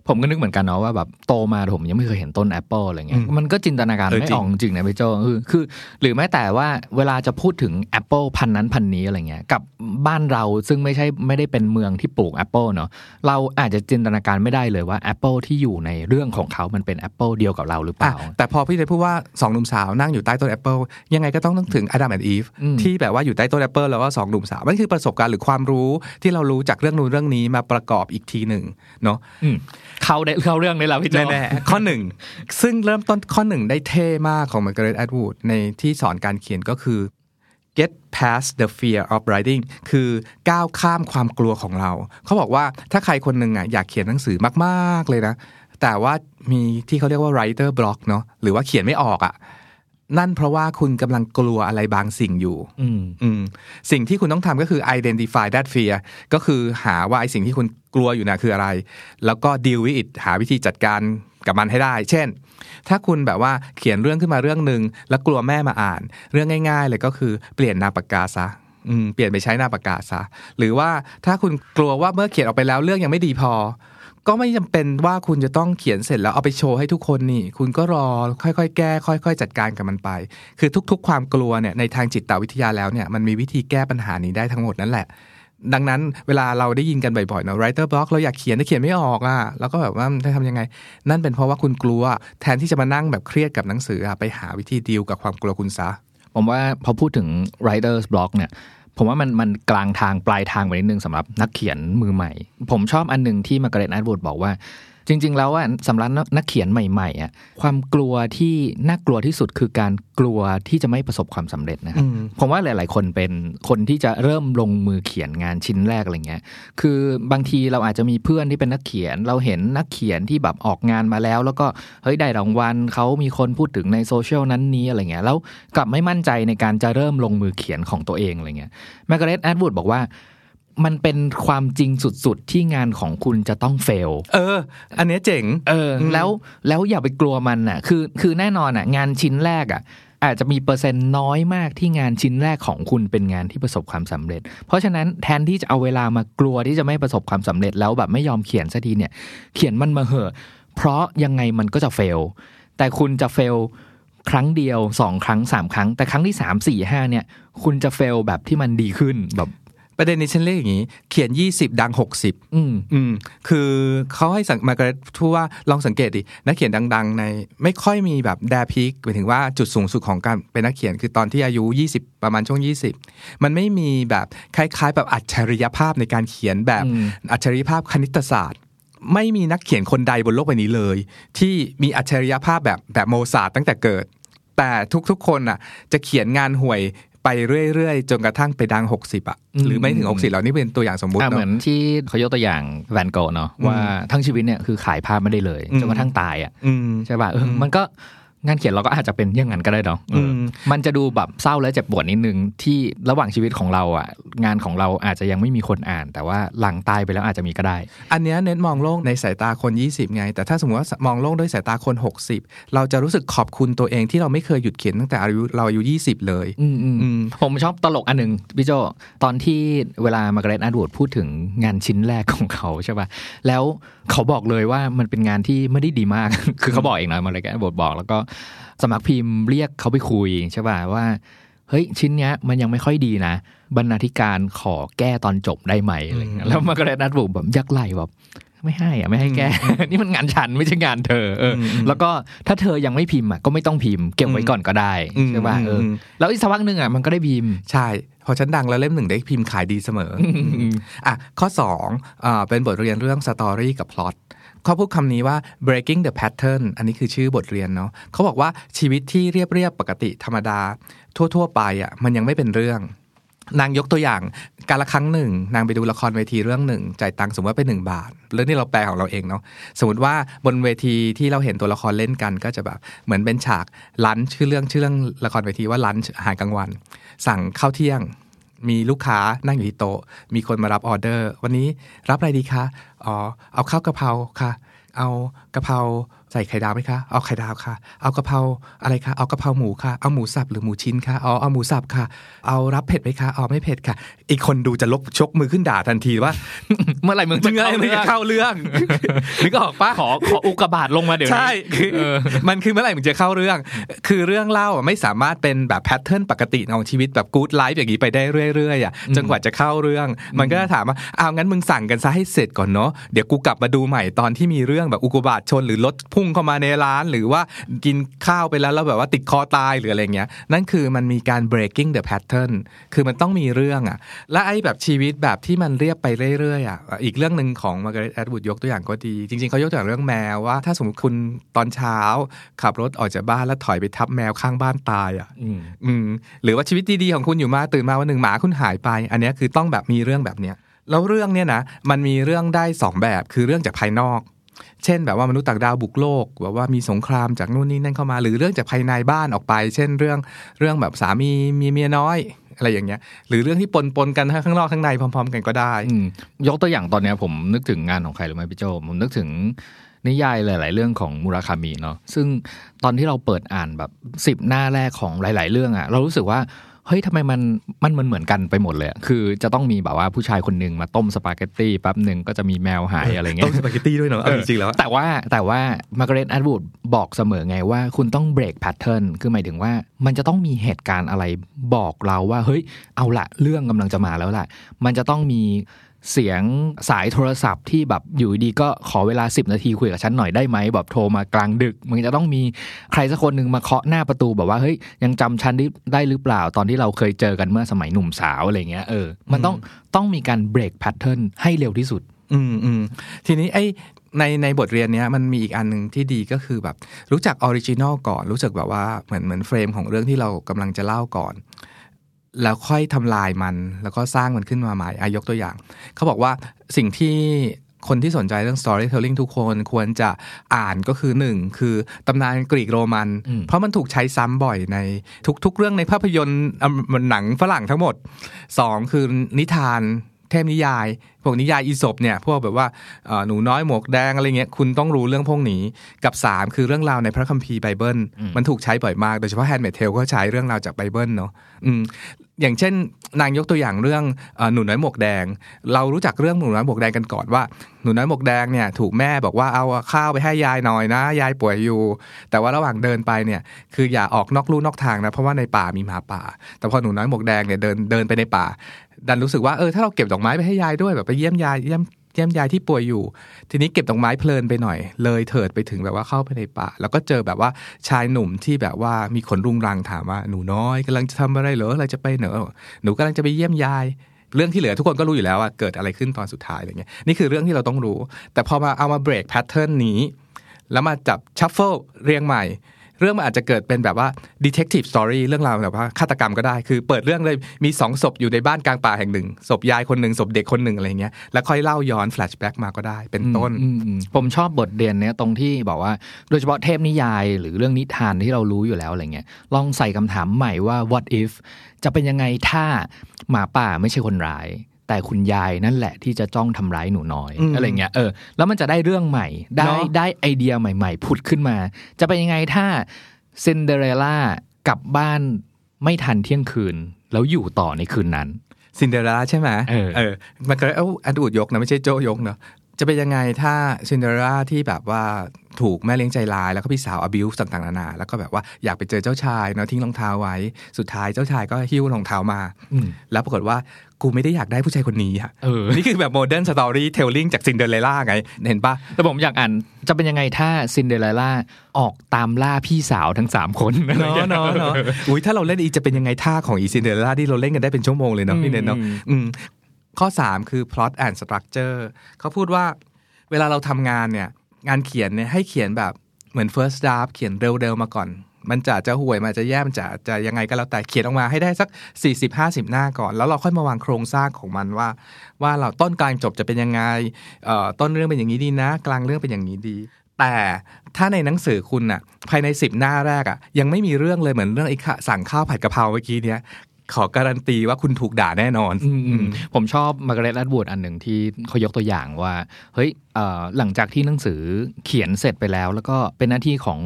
ผมก็นึกเหมือนกันเนาะว่าแบบโตมาผมยังไม่เคยเห็นต้นแอปเปิลอะไรเงี้ยอืมมันก็จินตนาการเออไม่จริงออจริงนะพี่โจคือคือ หรือแม้แต่ว่าเวลาจะพูดถึงแอปเปิลพันนั้นพันนี้อะไรเงี้ยกับบ้านเราซึ่งไม่ใช่ไม่ได้เป็นเมืองที่ปลูกแอปเปิลเนาะเราอาจจะจินตนาการไม่ได้เลยว่าแอปเปิลที่อยู่ในเรื่องของเขามันเป็นแอปเปิลเดียวกับเราหรือเปล่าอะ แต่พอพี่เลยพูดว่าสองหนุ่มสาวนั่งอยู่ใต้ต้นแอปเปิลยังไงก็ต้องนึกถึง Adam and Eve อืมที่แบบว่าอยู่ใต้ต้นแอปเปิลแล้วก็สองหนุ่มสาวมันคือประสบการณ์หรือความรู้ที่เรารู้จากเรื่องนู้นเรื่องนี้มาประกอบอีกทีหนึ่งเนาะอืมเข้าได้เข้าเรื่องได้แล้วพี่โจแน่ๆข้อหนึ่งซึ่งเริ่มต้นข้อหนึ่งได้เท่มากของ Margaret Atwood ในที่สอนการเขียนก็คือ get past the fear of writing คือก้าวข้ามความกลัวของเรา เขาบอกว่าถ้าใครคนหนึ่งอะอยากเขียนหนังสือมาก ๆ เลยนะ แต่ว่ามีที่เขาเรียกว่า writer block เนาะหรือว่าเขียนไม่ออกอะ นั่นเพราะว่าคุณกำลังกลัวอะไรบางสิ่งอยู่อืมอืมสิ่งที่คุณต้องทำก็คือ identify that fear ก็คือหาว่าไอ้สิ่งที่คุณกลัวอยู่นะคืออะไร แล้วก็ deal with it หาวิธีจัดการกับมันให้ได้ เช่น ถ้าคุณแบบว่าเขียนเรื่องขึ้นมาเรื่องหนึ่งแล้วกลัวแม่มาอ่าน เรื่องง่าย ๆ เลยก็คือเปลี่ยนนามปากกาซะอืมเปลี่ยนไปใช้นามปากกาซะ หรือว่าถ้าคุณกลัวว่าเมื่อเขียนออกไปแล้วเรื่องยังไม่ดีพอ ก็ไม่จำเป็นว่าคุณจะต้องเขียนเสร็จแล้วเอาไปโชว์ให้ทุกคนนี่ คุณก็รอค่อยๆ แก้ ค่อย ๆ จัดการกับมันไป คือทุก ๆ ความกลัวเนี่ยในทางจิตวิทยาแล้วเนี่ยมันมีวิธีแก้ปัญหานี้ได้ทั้งหมดนั่นแหละ ดังนั้นเวลาเราได้ยินกันบ่อยๆเนาะ writer block เราอยากเขียนแต่เขียนไม่ออกอะเราก็แบบว่าจะทำยังไง นั่นเป็นเพราะว่าคุณกลัว แทนที่จะมานั่งแบบเครียดกับหนังสืออะไปหาวิธีดีลกับความกลัวคุณซะผมว่าพอพูดถึง writers block เนี่ย ผมว่ามันมันกลางทางปลายทางไปนิดนึงสำหรับนักเขียนมือใหม่ ผมชอบอันหนึ่งที่มากร์เร็ตแอดวูดบอกว่า จริง ๆ แล้วว่าสำหรับนักเขียนใหม่ๆอะความกลัวที่น่ากลัวที่สุดคือการกลัวที่จะไม่ประสบความสำเร็จนะครับอืมผมว่าหลาย ๆ คนเป็นคนที่จะเริ่มลงมือเขียนงานชิ้นแรกอะไรเงี้ยคือบางทีเราอาจจะมีเพื่อนที่เป็นนักเขียน เราเห็นนักเขียนที่แบบออกงานมาแล้ว แล้วก็เฮ้ยได้รางวัลเขามีคนพูดถึงในโซเชียลนั้นนี้อะไรเงี้ยแล้วกลับไม่มั่นใจในการจะเริ่มลงมือเขียนของตัวเองอะไรเงี้ยแมกเรตแอดวูดบอกว่า มันเป็นความจริงสุดๆ ที่งานของคุณจะต้องเฟล เออ อันเนี้ยเจ๋ง เออ แล้วแล้วอย่าไปกลัวมันอะ คือคือแน่นอนอะ งานชิ้นแรกอะ อาจจะมีเปอร์เซ็นต์น้อยมากที่งานชิ้นแรกของคุณเป็นงานที่ประสบความสำเร็จ เพราะฉะนั้นแทนที่จะเอาเวลามากลัวที่จะไม่ประสบความสำเร็จแล้วแบบไม่ยอมเขียนสักทีเนี่ย เขียนมันมาเหอะ เพราะยังไงมันก็จะเฟล แต่คุณจะเฟลครั้งเดียวสองครั้งสามครั้ง แต่ครั้งที่สามสี่ห้าเนี่ย คุณจะเฟลแบบที่มันดีขึ้นแบบ ประเด็นนี้ฉันเรียกอย่างนี้ เขียน 20 ดัง 60 อืมอืมคือเขาให้สังมาร์กาเร็ตพูดว่าลองสังเกตดินักเขียนดัง ๆ ในไม่ค่อยมีแบบแดพีคหมายถึงว่าจุดสูงสุดของการเป็นนักเขียนคือตอนที่อายุ 20 ประมาณช่วง 20 มันไม่มีแบบคล้าย ๆ แบบอัจฉริยภาพในการเขียนแบบอืมอัจฉริยภาพคณิตศาสตร์ไม่มีนักเขียนคนใดบนโลกใบนี้เลย ที่มีอัจฉริยภาพแบบแบบโมซาร์ทตั้งแต่เกิด แต่ทุกๆคนอะ จะเขียนงานห่วย ไปเรื่อยๆ จนกระทั่งไปดัง 60 อะ หรือไม่ถึง 60แล้วนี่เป็นตัวอย่างสมมุติอะเนอะเหมือนที่เขายกตัวอย่างแวนโก๊ะเนาะว่าทั้งชีวิตเนี่ยคือขายภาพไม่ได้เลยอืมจนกระทั่งตายอะอืมใช่ป่ะเออมันก็ งานเขียนเราก็อาจจะเป็นอย่างนั้นก็ได้เนาะเอออืมมันจะดูแบบเศร้าและเจ็บปวดนิดนึงที่ระหว่างชีวิตของเราอะ งานของเราอาจจะยังไม่มีคนอ่าน แต่ว่าหลังตายไปแล้วอาจจะมีก็ได้ อันเนี้ยเน้นมองโลกในสายตาคน 20 ไง แต่ถ้าสมมติว่ามองโลกด้วยสายตาคน 60 เราจะรู้สึกขอบคุณตัวเองที่เราไม่เคยหยุดเขียนตั้งแต่อายุเราอายุ 20 เลยอืมอืมอืมผมชอบตลกอันหนึ่งพี่โจตอนที่เวลา Margaret Atwood พูดถึงงานชิ้นแรกของเขาใช่ป่ะแล้ว เขาบอกเลยว่ามันเป็นงานที่ไม่ได้ดีมาก คือเขาบอกเองนะ Margaret Atwood บอก แล้วก็สำนักพิมพ์เรียกเขาไปคุยใช่ป่ะว่าเฮ้ยชิ้นเนี้ยมันยังไม่ค่อยดีนะ บรรณาธิการขอแก้ตอนจบได้ไหมอะไรเงี้ยแล้ว Margaret Atwood แบบยักไหล่แบบไม่ให้อะไม่ให้แก้ นี่มันงานฉันไม่ใช่งานเธอเอออืมอืมแล้วก็ถ้าเธอยังไม่พิมพ์อะก็ไม่ต้องพิมพ์เก็บไว้ก่อนก็ได้ใช่ป่ะเอออืมแล้วอีกสักพักหนึ่งอะมันก็ได้พิมพ์ใช่ พอฉันดังแล้วเล่มหนึ่งได้พิมพ์ขายดีเสมอออะข้อ2อ่าเป็นบทเรียนเรื่องสตอรี่กับพล็อตเขาพูดคำนี้ว่า breaking the pattern อันนี้คือชื่อบทเรียนเนาะเขาบอกว่าชีวิตที่เรียบๆปกติธรรมดา ทั่ว ๆ ไปอะมันยังไม่เป็นเรื่องนางยกตัวอย่างการละครั้งหนึ่ง นางไปดูละครเวทีเรื่องหนึ่งจ่ายตังค์สมมติว่าเป็นหนึ่งบาทเรื่องที่เราแปลของเราเองเนาะสมมติว่าบนเวทีที่เราเห็นตัวละครเล่นกันก็จะแบบเหมือนเป็นฉากลันชื่อเรื่องชื่อเรื่องละครเวทีว่าลันอาหารกลางวัน สั่งข้าวเที่ยง มีลูกค้านั่งอยู่ที่โต๊ะ มีคนมารับออเดอร์ วันนี้รับอะไรดีคะ อ๋อ เอาข้าวกะเพราค่ะ เอากะเพรา ใส่ไข่ดาวไหมคะ เอาไข่ดาวค่ะ เอากะเพราอะไรคะ เอากะเพราหมูค่ะ เอาหมูสับหรือหมูชิ้นค่ะอ๋อเอาหมูสับค่ะ เอารับเผ็ดไหมคะอ๋อไม่เผ็ดค่ะ อีกคนดูจะลบชกมือขึ้นด่าทันทีว่า เมื่อไหร่มึงจะมึงอะไรเข้ามึงเรื่อจะงเข้าเรื่องนึกออกปะขอขออุกกาบาตลงมาเดี๋ยวนี้ใช่คือมันคือเมื่อไหร่มึงจะเข้าเรื่อง คือเรื่องเล่าอะไม่สามารถเป็นแบบ pattern ปกติของชีวิตแบบ good life อย่างนี้ไปได้เรื่อยๆอะจนกว่าจะเข้าเรื่อง มันก็จะถามว่าเอางั้นมึงสั่งกันซะให้เสร็จก่อนเนาะเดี๋ยวกูกลับมาดูใหม่ตอนที่มีเรื่องแบบอุกกาบาตชนหรือรถพุ่งเข้ามาในร้าน หรือว่ากินข้าวไปแล้วแล้วแบบว่าติดคอตายหรืออะไรเงี้ย นั่นคือมันมีการ breaking the pattern คือมันต้องมีเรื่องอะ และไอ้แบบชีวิตแบบที่มันเรียบไปเรื่อยๆอะอีกเรื่องหนึ่งของ Margaret Atwood ยกตัวอย่างก็ดี จริงๆเขายกตัวอย่างเรื่องแมวว่า ถ้าสมมติคุณตอนเช้า ขับรถออกจากบ้านแล้วถอยไปทับแมวข้างบ้านตายอะอืมอืมหรือว่าชีวิตดีๆของคุณอยู่มาตื่นมาวันหนึ่งหมาคุณหายไป อันเนี้ยคือต้องแบบมีเรื่องแบบเนี้ยแล้วเรื่องเนี้ยนะมันมีเรื่องได้สองแบบคือเรื่องจากภายนอก เช่นแบบว่ามนุษย์ต่างดาวบุกโลกแบบว่ามีสงครามจากนู่นนี่นั่นเข้ามา หรือเรื่องจากภายในบ้านออกไป เช่นเรื่องเรื่องแบบสามีมีเมียน้อยอะไรอย่างเงี้ย หรือเรื่องที่ปนปนกันทั้งข้างนอกข้างในพร้อม ๆ กันก็ได้ยกตัวอย่างตอนเนี้ยผมนึกถึงงานของใครหรือไม่พี่โจผมนึกถึงนิยายหลาย ๆ เรื่องของมูราคามิเนาะซึ่งตอนที่เราเปิดอ่านแบบสิบหน้าแรกของหลาย ๆ เรื่องอะเรารู้สึกว่า เฮ้ยทำไมมันมันเหมือนเหมือนกันไปหมดเลยอะคือจะต้องมีแบบว่าผู้ชายคนหนึ่งมาต้มสปาเกตตี้แป๊บหนึ่งก็จะมีแมวหายอะไรเงี้ยต้มสปาเกตตี้ด้วยเนาะเอาจริงๆแล้ว แต่ว่าแต่ว่า Margaret Atwood บอกเสมอไงว่าคุณต้อง break pattern คือหมายถึงว่ามันจะต้องมีเหตุการณ์อะไรบอกเราว่า เฮ้ยเอาละเรื่องกำลังจะมาแล้วล่ะ มันจะต้องมี เสียงสายโทรศัพท์ที่แบบอยู่ดีก็ขอเวลา 10 นาทีคุยกับฉันหน่อยได้ไหมแบบโทรมากลางดึก มันจะต้องมีใครสักคนหนึ่งมาเคาะหน้าประตูแบบว่าเฮ้ยยังจำฉันได้ได้หรือเปล่าตอนที่เราเคยเจอกันเมื่อสมัยหนุ่มสาวอะไรเงี้ยเออมันต้องต้องมีการ break pattern ให้เร็วที่สุด อืมอืมทีนี้ไอ้ในในบทเรียนเนี้ยมันมีอีกอันหนึ่งที่ดีก็คือแบบรู้จัก original ก่อน รู้สึกแบบว่าเหมือนเหมือน frame ของเรื่องที่เรากำลังจะเล่าก่อน แล้วค่อยทำลายมัน แล้วก็สร้างมันขึ้นมาใหม่อายกตัวอย่าง เขาบอกว่าสิ่งที่คนที่สนใจเรื่อง storytelling ทุกคนควรจะอ่านก็คือหนึ่งคือตำนานกรีกโรมันอืมเพราะมันถูกใช้ซ้ำบ่อยในทุก ๆ เรื่องในภาพยนตร์อะหนังฝรั่งทั้งหมดสองคือนิทาน เทพนิยาย พวกนิยายอีสปเนี่ยพวกแบบว่าเอ่อหนูน้อยหมวกแดงอะไรเงี้ยคุณต้องรู้เรื่องพวกนี้กับ 3 คือเรื่องราวในพระคัมภีร์ไบเบิลมันถูกใช้บ่อยมาก โดยเฉพาะ Handmaid's Tale ก็ใช้เรื่องราวจากไบเบิลเนาะอืมอย่างเช่น นางยกตัวอย่างเรื่องเอ่อหนูน้อยหมวกแดง เรารู้จักเรื่องหนูน้อยหมวกแดงกันก่อนว่าหนูน้อยหมวกแดงเนี่ยถูกแม่บอกว่าเอาข้าวไปให้ยายหน่อยนะ ยายป่วยอยู่ แต่ว่าระหว่างเดินไปเนี่ยคืออย่าออกนอกลู่นอกทางนะเพราะว่าในป่ามีหมาป่า แต่พอหนูน้อยหมวกแดงเนี่ยเดินเดินไปในป่า ดันรู้สึกว่าเออถ้าเราเก็บดอกไม้ไปให้ยายด้วยแบบไปเยี่ยมยายเยี่ยมเยี่ยมยายที่ป่วยอยู่ ทีนี้เก็บดอกไม้เพลินไปหน่อย เลยเถิดไปถึงแบบว่าเข้าไปในป่า แล้วก็เจอแบบว่าชายหนุ่มที่แบบว่ามีขนรุงรังถามว่าหนูน้อยกำลังจะทำอะไรเหรออะไรจะไปเหนอหนูกำลังจะไปเยี่ยมยาย เรื่องที่เหลือทุกคนก็รู้อยู่แล้วว่าเกิดอะไรขึ้นตอนสุดท้ายอะไรเงี้ยนี่คือเรื่องที่เราต้องรู้ แต่พอมาเอามา break pattern นี้ แล้วมาจับ shuffle เรียงใหม่ เรื่องมันอาจจะเกิดเป็นแบบว่า detective story เรื่องราวแบบว่าฆาตกรรมก็ได้ คือเปิดเรื่องเลยมีสองศพอยู่ในบ้านกลางป่าแห่งหนึ่งศพยายคนหนึ่งศพเด็กคนหนึ่งอะไรเงี้ยแล้วค่อยเล่าย้อน flashback มาก็ได้ เป็นต้น ผมชอบบทเรียนเนี้ยตรงที่บอกว่าโดยเฉพาะเทพนิยายหรือเรื่องนิทานที่เรารู้อยู่แล้วอะไรเงี้ยลองใส่คำถามใหม่ว่า what if จะเป็นยังไงถ้าหมาป่าไม่ใช่คนร้าย แต่คุณยายนั่นแหละที่จะจ้องทำร้ายหนูน้อยอืมอะไรเงี้ยเออแล้วมันจะได้เรื่องใหม่ ได้เนอะได้ไอเดียใหม่ ๆ ผุดขึ้นมา จะเป็นยังไงถ้าซินเดอเรลล่ากลับบ้านไม่ทันเที่ยงคืน แล้วอยู่ต่อในคืนนั้นซินเดอเรลล่าใช่ไหมเออเออมันก็เอ้า Atwood ยกนะไม่ใช่โจยกเนอะ จะเป็นยังไงถ้าซินเดอเรลล่าที่แบบว่าถูกแม่เลี้ยงใจร้าย แล้วก็พี่สาว abuse ต่างๆนานาแล้วก็แบบว่าอยากไปเจอเจ้าชายเนาะทิ้งรองเท้าไว้ สุดท้ายเจ้าชายก็หิ้วรองเท้ามาอืมแล้วปรากฏว่ากูไม่ได้อยากได้ผู้ชายคนนี้อะเออนี่คือแบบ modern storytelling จากซินเดอเรลล่าไง เห็นปะแต่ผมอยากอ่านจะเป็นยังไงถ้าซินเดอเรลล่าออกตามล่าพี่สาวทั้งสามคนเนาะเนาะเนาะอุ้ยถ้าเราเล่นอีจะเป็นยังไงท่าของอีซินเดอเรลล่าที่เราเล่นกันได้เป็นชั่วโมงเลยเนาะพี่เนนเนาะอืมอืม ข้อ 3 คือ plot and structure เขาพูดว่าเวลาเราทำงานเนี่ยงานเขียนเนี่ยให้เขียนแบบเหมือน first draft เขียนเร็วๆมาก่อน มันจะจะห่วยมันจะแย่มันจะจะยังไงก็แล้วแต่เขียนออกมาให้ได้สัก 40-50 หน้าก่อน แล้วเราค่อยมาวางโครงสร้างของมันว่า ว่าเราต้นกลางจบจะเป็นยังไงต้นเรื่องเป็นอย่างนี้ดีนะ กลางเรื่องเป็นอย่างนี้ดี แต่ถ้าในหนังสือคุณน่ะภายใน 10 หน้าแรกอะยังไม่มีเรื่องเลยเหมือนเรื่องไอ้สั่งข้าวผัดกะเพราเมื่อกี้เนี้ย ขอการันตีว่าคุณถูกด่าแน่นอนอืมอืมผมชอบ Margaret Atwood อันหนึ่งที่เขายกตัวอย่างว่า เฮ้ยเอ่อหลังจากที่หนังสือเขียนเสร็จไปแล้ว แล้วก็เป็นหน้าที่ของ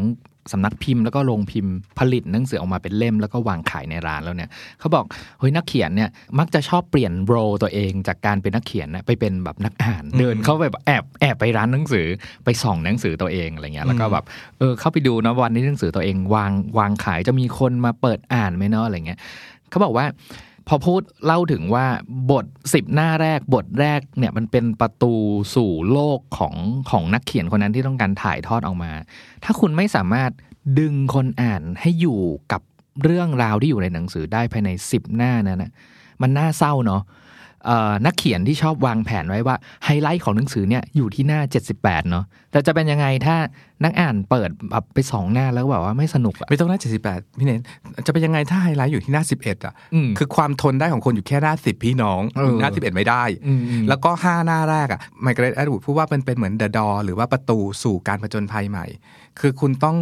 สำนักพิมพ์แล้วก็โรงพิมพ์ผลิตหนังสือออกมาเป็นเล่มแล้วก็วางขายในร้านแล้วเนี่ยเขาบอกเฮ้ยนักเขียนเนี่ยมักจะชอบเปลี่ยน role ตัวเองจากการเป็นนักเขียนนะไปเป็นแบบนักอ่านเดินเข้าไปแบบแอบแอบไปร้านหนังสือไปส่องหนังสือตัวเองอะไรเงี้ยแล้วก็แบบเออเข้าไปดูนะวันนี้หนังสือตัวเองวางวางขายจะมีคนมาเปิดอ่านไหมเนาะอะไรเงี้ย เขาบอกว่า พอพูดเล่าถึงว่าบทสิบหน้าแรกบทแรกเนี่ยมันเป็นประตูสู่โลกของของนักเขียนคนนั้นที่ต้องการถ่ายทอดออกมา ถ้าคุณไม่สามารถดึงคนอ่านให้อยู่กับเรื่องราวที่อยู่ในหนังสือได้ภายในสิบหน้านั้นนะมันน่าเศร้าเนาะ นักเขียนที่ชอบวางแผนไว้ว่าไฮไลท์ของหนังสือเนี่ยอยู่ที่หน้า 78 เนาะแต่จะเป็นยังไงถ้านักอ่านเปิดแบบไปสองหน้าแล้วแบบว่าไม่สนุกอะไม่ต้องหน้า 78 พี่น้องจะเป็นยังไงถ้าไฮไลท์อยู่ที่หน้า 11อะอืมคือความทนได้ของคนอยู่แค่หน้า 10 พี่น้องเออหน้า 11 ไม่ได้อืมอืมแล้วก็ 5 หน้าแรกอะ Margaret Atwood พูดว่ามันเป็นเหมือน the door หรือว่าประตูสู่การผจญภัยใหม่ คือคุณต้อง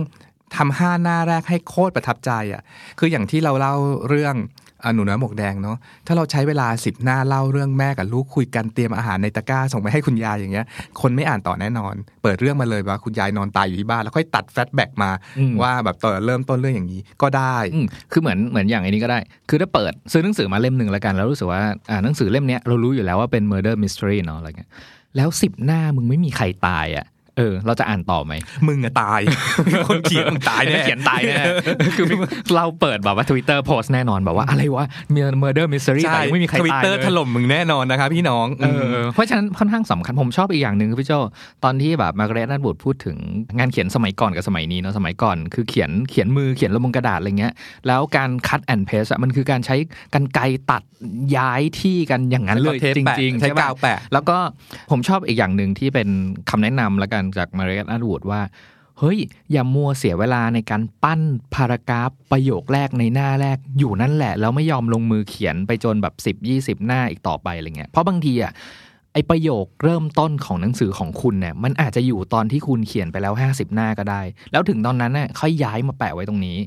ทำห้าหน้าแรกให้โคตรประทับใจอะ คืออย่างที่เราเล่าเรื่องอะ หนูน้อยหมวกแดงเนาะถ้าเราใช้เวลาสิบหน้าเล่าเรื่องแม่กับลูกคุยกันเตรียมอาหารในตะกร้าส่งไปให้คุณยายอย่างเงี้ย คนไม่อ่านต่อแน่นอน เปิดเรื่องมาเลยว่าคุณยายนอนตายอยู่ที่บ้านแล้วค่อยตัดแฟลชแบ็กมาอืมว่าแบบตอนเริ่มต้นเรื่องอย่างนี้ก็ได้อืมคือเหมือนเหมือนอย่างไอ้นี้ก็ได้ คือถ้าเปิดซื้อหนังสือมาเล่มหนึ่งแล้วกัน แล้วรู้สึกว่าอ่าหนังสือเล่มเนี้ยเรารู้อยู่แล้วว่าเป็น murder mystery เนาะอะไรเงี้ยแล้วสิบหน้ามึงไม่มีใครตายอะ เออ เราจะอ่านต่อไหม มึงอะตาย คนเขียนมึงตายแน่เขียนตายแน่คือเราเปิดแบบว่า Twitter post แน่นอนแบบว่าอะไรวะ murder mystery ใช่แต่ไม่มีใครทวิตตายเตอร์เลยถล่มมึงแน่นอนนะครับพี่น้องเออเพราะฉะนั้นค่อนข้างสำคัญผมชอบอีกอย่างหนึ่งคือพี่โจตอนที่แบบ Margaret Atwood พูดถึงงานเขียนสมัยก่อนกับสมัยนี้เนาะสมัยก่อน คือเขียนเขียนมือเขียนลงบนกระดาษอะไรเงี้ย แล้วการ cut and paste อะมันคือการใช้กรรไกรตัดย้ายที่กันอย่างนั้นเลยใช้เทปแปะจริงๆใช้ใช่ปะกาวแปะแล้วก็ผมชอบอีกอย่างหนึ่งที่เป็นคำแนะนำแล้วกันจากมาริเร็ตนัทบูดว่า เฮ้ย อย่ามัวเสียเวลาในการปั้นพารากราฟประโยคแรกในหน้าแรกอยู่นั่นแหละ แล้วไม่ยอมลงมือเขียนไปจนแบบ 10 20 หน้าอีกต่อไปอะไรเงี้ยเพราะบางทีอะ อประโยคเริ่มต้นของหนังสือของคุณเนี่ยมันอาจจะอยู่ตอนที่คุณเขียนไปแล้ว 50 หน้าก็ได้ แล้วถึงตอนนั้นน่ะค่อยย้ายมาแปะไว้ตรงนี้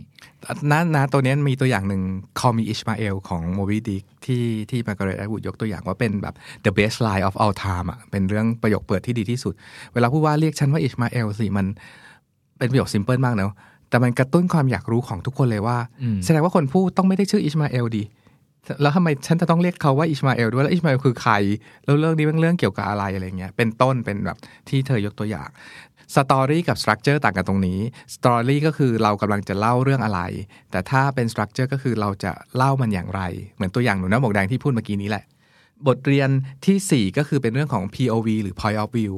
นะนะตัวเนี้ยมีตัวอย่างหนึ่ง Call Me Ishmael ของโมบิดิกที่ที่ Margaret Atwood ยกตัวอย่างว่าเป็นแบบ the best line of all time อะเป็นเรื่องประโยคเปิดที่ดีที่สุด เวลาพูดว่าเรียกฉันว่าอิชมาเอลสิมันเป็นประโยค simple มากเนอะแต่มันกระตุ้นความอยากรู้ของทุกคนเลยว่าอืมแสดงว่าคนพูดต้องไม่ได้ชื่ออิชมาเอลดิ แล้วทำไมฉันจะต้องเรียกเขาว่าอิชมาเอลด้วยแล้วอิชมาเอลคือใครแล้วเรื่องนี้เป็นเรื่องเกี่ยวกับอะไรอะไรเงี้ยเป็นต้นเป็นแบบที่เธอยกตัวอย่าง story กับ structure ต่างกันตรงนี้ story ก็คือเรากำลังจะเล่าเรื่องอะไร แต่ถ้าเป็นสตรัคเจอร์ก็คือเราจะเล่ามันอย่างไร เหมือนตัวอย่างหนูน้าหมวกแดงที่พูดเมื่อกี้นี้แหละ บทเรียนทีสี่ 4 ก็คือเป็นเรื่องของ POV หรือ point of view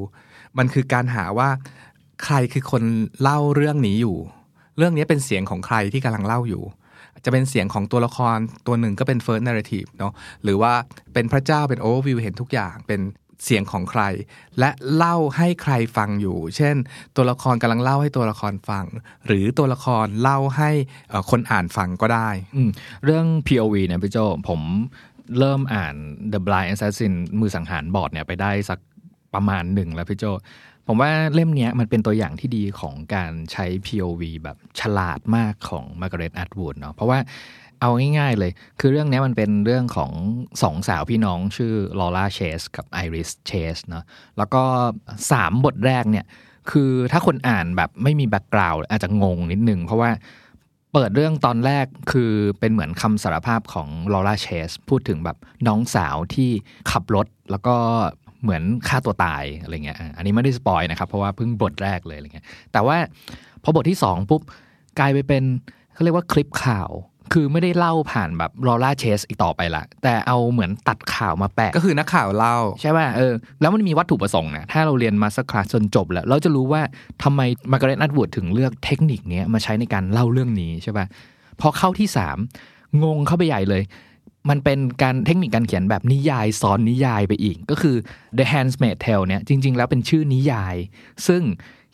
มันคือการหาว่าใครคือคนเล่าเรื่องนี้อยู่ เรื่องนี้เป็นเสียงของใครที่กำลังเล่าอยู่ จะเป็นเสียงของตัวละครตัวหนึ่งก็เป็น first narrative เนาะหรือว่าเป็นพระเจ้าเป็น overview เห็นทุกอย่างเป็นเสียงของใคร และเล่าให้ใครฟังอยู่ เช่น ตัวละครกำลังเล่าให้ตัวละครฟัง หรือตัวละครเล่าให้คนอ่านฟังก็ได้เรื่อง POV เนี่ยพี่โจผมเริ่มอ่าน The Blind Assassin มือสังหารบอร์ดเนี่ยไปได้สักประมาณหนึ่งแล้วพี่โจ ผมว่าเล่มนี้มันเป็นตัวอย่างที่ดีของการใช้ POV แบบฉลาดมากของ Margaret Atwood เนาะเพราะว่าเอาง่ายๆเลย คือเรื่องนี้มันเป็นเรื่องของสองสาวพี่น้องชื่อลอร่าเชสกับไอริสเชสเนาะแล้วก็สามบทแรกเนี่ย คือถ้าคนอ่านแบบไม่มี background อาจจะงงนิดนึง เพราะว่าเปิดเรื่องตอนแรกคือเป็นเหมือนคำสารภาพของ Laura Chase พูดถึงแบบน้องสาวที่ขับรถแล้วก็ เหมือนฆ่าตัวตายอะไรเงี้ยอะอันนี้ไม่ได้ spoil นะครับ เพราะว่าเพิ่งบทแรกเลยอะไรเงี้ยแต่ว่าพอบทที่สองปุ๊บ กลายไปเป็นเขาเรียกว่าคลิปข่าว คือไม่ได้เล่าผ่านแบบ Laura Chase อีกต่อไปละ แต่เอาเหมือนตัดข่าวมาแปะ ก็คือนักข่าวเล่า ใช่ป่ะเออแล้วมันมีวัตถุประสงค์นะถ้าเราเรียนมาสคลาสจนจบแล้ว เราจะรู้ว่าทำไมมาร์กาเร็ตนัทวูดถึงเลือกเทคนิคเนี้ยมาใช้ในการเล่าเรื่องนี้ใช่ป่ะพอเข้าที่สามงงเข้าไปใหญ่เลย มันเป็นการเทคนิคการเขียนแบบนิยายซ้อนนิยายไปอีก ก็คือ The Handmaid's Tale เนี่ยจริง ๆ แล้วเป็นชื่อนิยาย ซึ่ง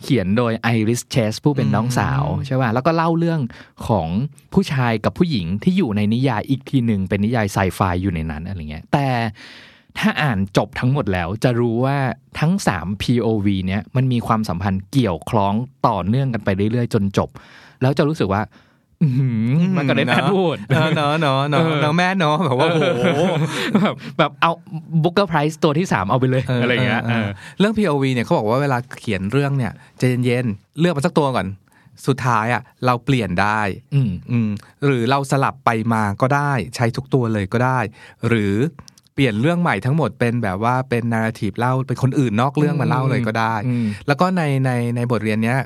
เขียนโดยไอริสเชสผู้เป็นน้องสาวใช่ป่ะแล้วก็เล่าเรื่องของผู้ชายกับผู้หญิงที่อยู่ในนิยายอีกทีหนึ่งเป็นนิยายไซไฟอยู่ในนั้นอะไรเงี้ยแต่ถ้าอ่านจบทั้งหมดแล้วจะรู้ว่าทั้ง 3 POV เนี้ยมันมีความสัมพันธ์เกี่ยวคล้องต่อเนื่องกันไปเรื่อยๆ จนจบ แล้วจะรู้สึกว่า อื้อหือ Margaret Atwood เนอะเนอะเนอะเนอะเนอะแม่เนอะแบบว่าโอ้โหแบบแบบเอา Booker Prize ตัวที่3เอาไปเลยอะไรเงี้ยเออเรื่อง POV เนี่ยเขาบอกว่าเวลาเขียนเรื่องเนี่ยใจเย็นๆเลือกมาสักตัวก่อนสุดท้ายอะเราเปลี่ยนได้ อืมอืมหรือเราสลับไปมาก็ได้ ใช้ทุกตัวเลยก็ได้ หรือเปลี่ยนเรื่องใหม่ทั้งหมดเป็นแบบว่าเป็น narrative เล่าเป็นคนอื่นนอกเรื่องมาเล่าเลยก็ได้อืมแล้วก็ในในในบทเรียนเนี้ย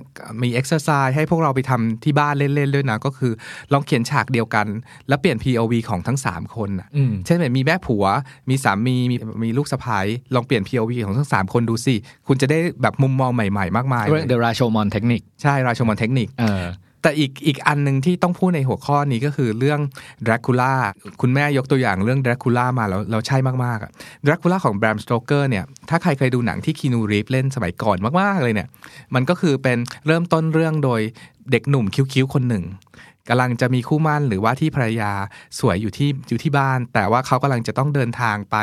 มีเอ็กซ์ไซส์ให้พวกเราไปทำที่บ้านเล่นๆด้วยนะ ก็คือลองเขียนฉากเดียวกัน แล้วเปลี่ยน POV ของทั้ง 3 คนน่ะอืมเช่นแบบมีแม่ผัว มีสามีมีมีลูกสะใภ้ลองเปลี่ยน POV ของทั้ง 3 คนดูสิ คุณจะได้แบบมุมมองใหม่ๆ มากมายเรื่อง The Rashomon Technique ใช่ Rashomon technique เออ แต่อีกอีกอันหนึ่งที่ต้องพูดในหัวข้อนี้ก็คือเรื่องดรากูล่าคุณแม่ยกตัวอย่างเรื่องดรากูล่ามาแล้วเราใช่มากๆอะดรากูล่าของ Bram Stoker เนี่ยถ้าใครเคยดูหนังที่ Keanu Reeves เล่นสมัยก่อนมากๆเลยเนี่ยมันก็คือเป็นเริ่มต้นเรื่องโดยเด็กหนุ่ม cute ๆคนหนึ่ง กำลังจะมีคู่หมั้นหรือว่าที่ภรรยาสวยอยู่ที่อยู่ที่บ้าน แต่ว่าเขากำลังจะต้องเดินทางไป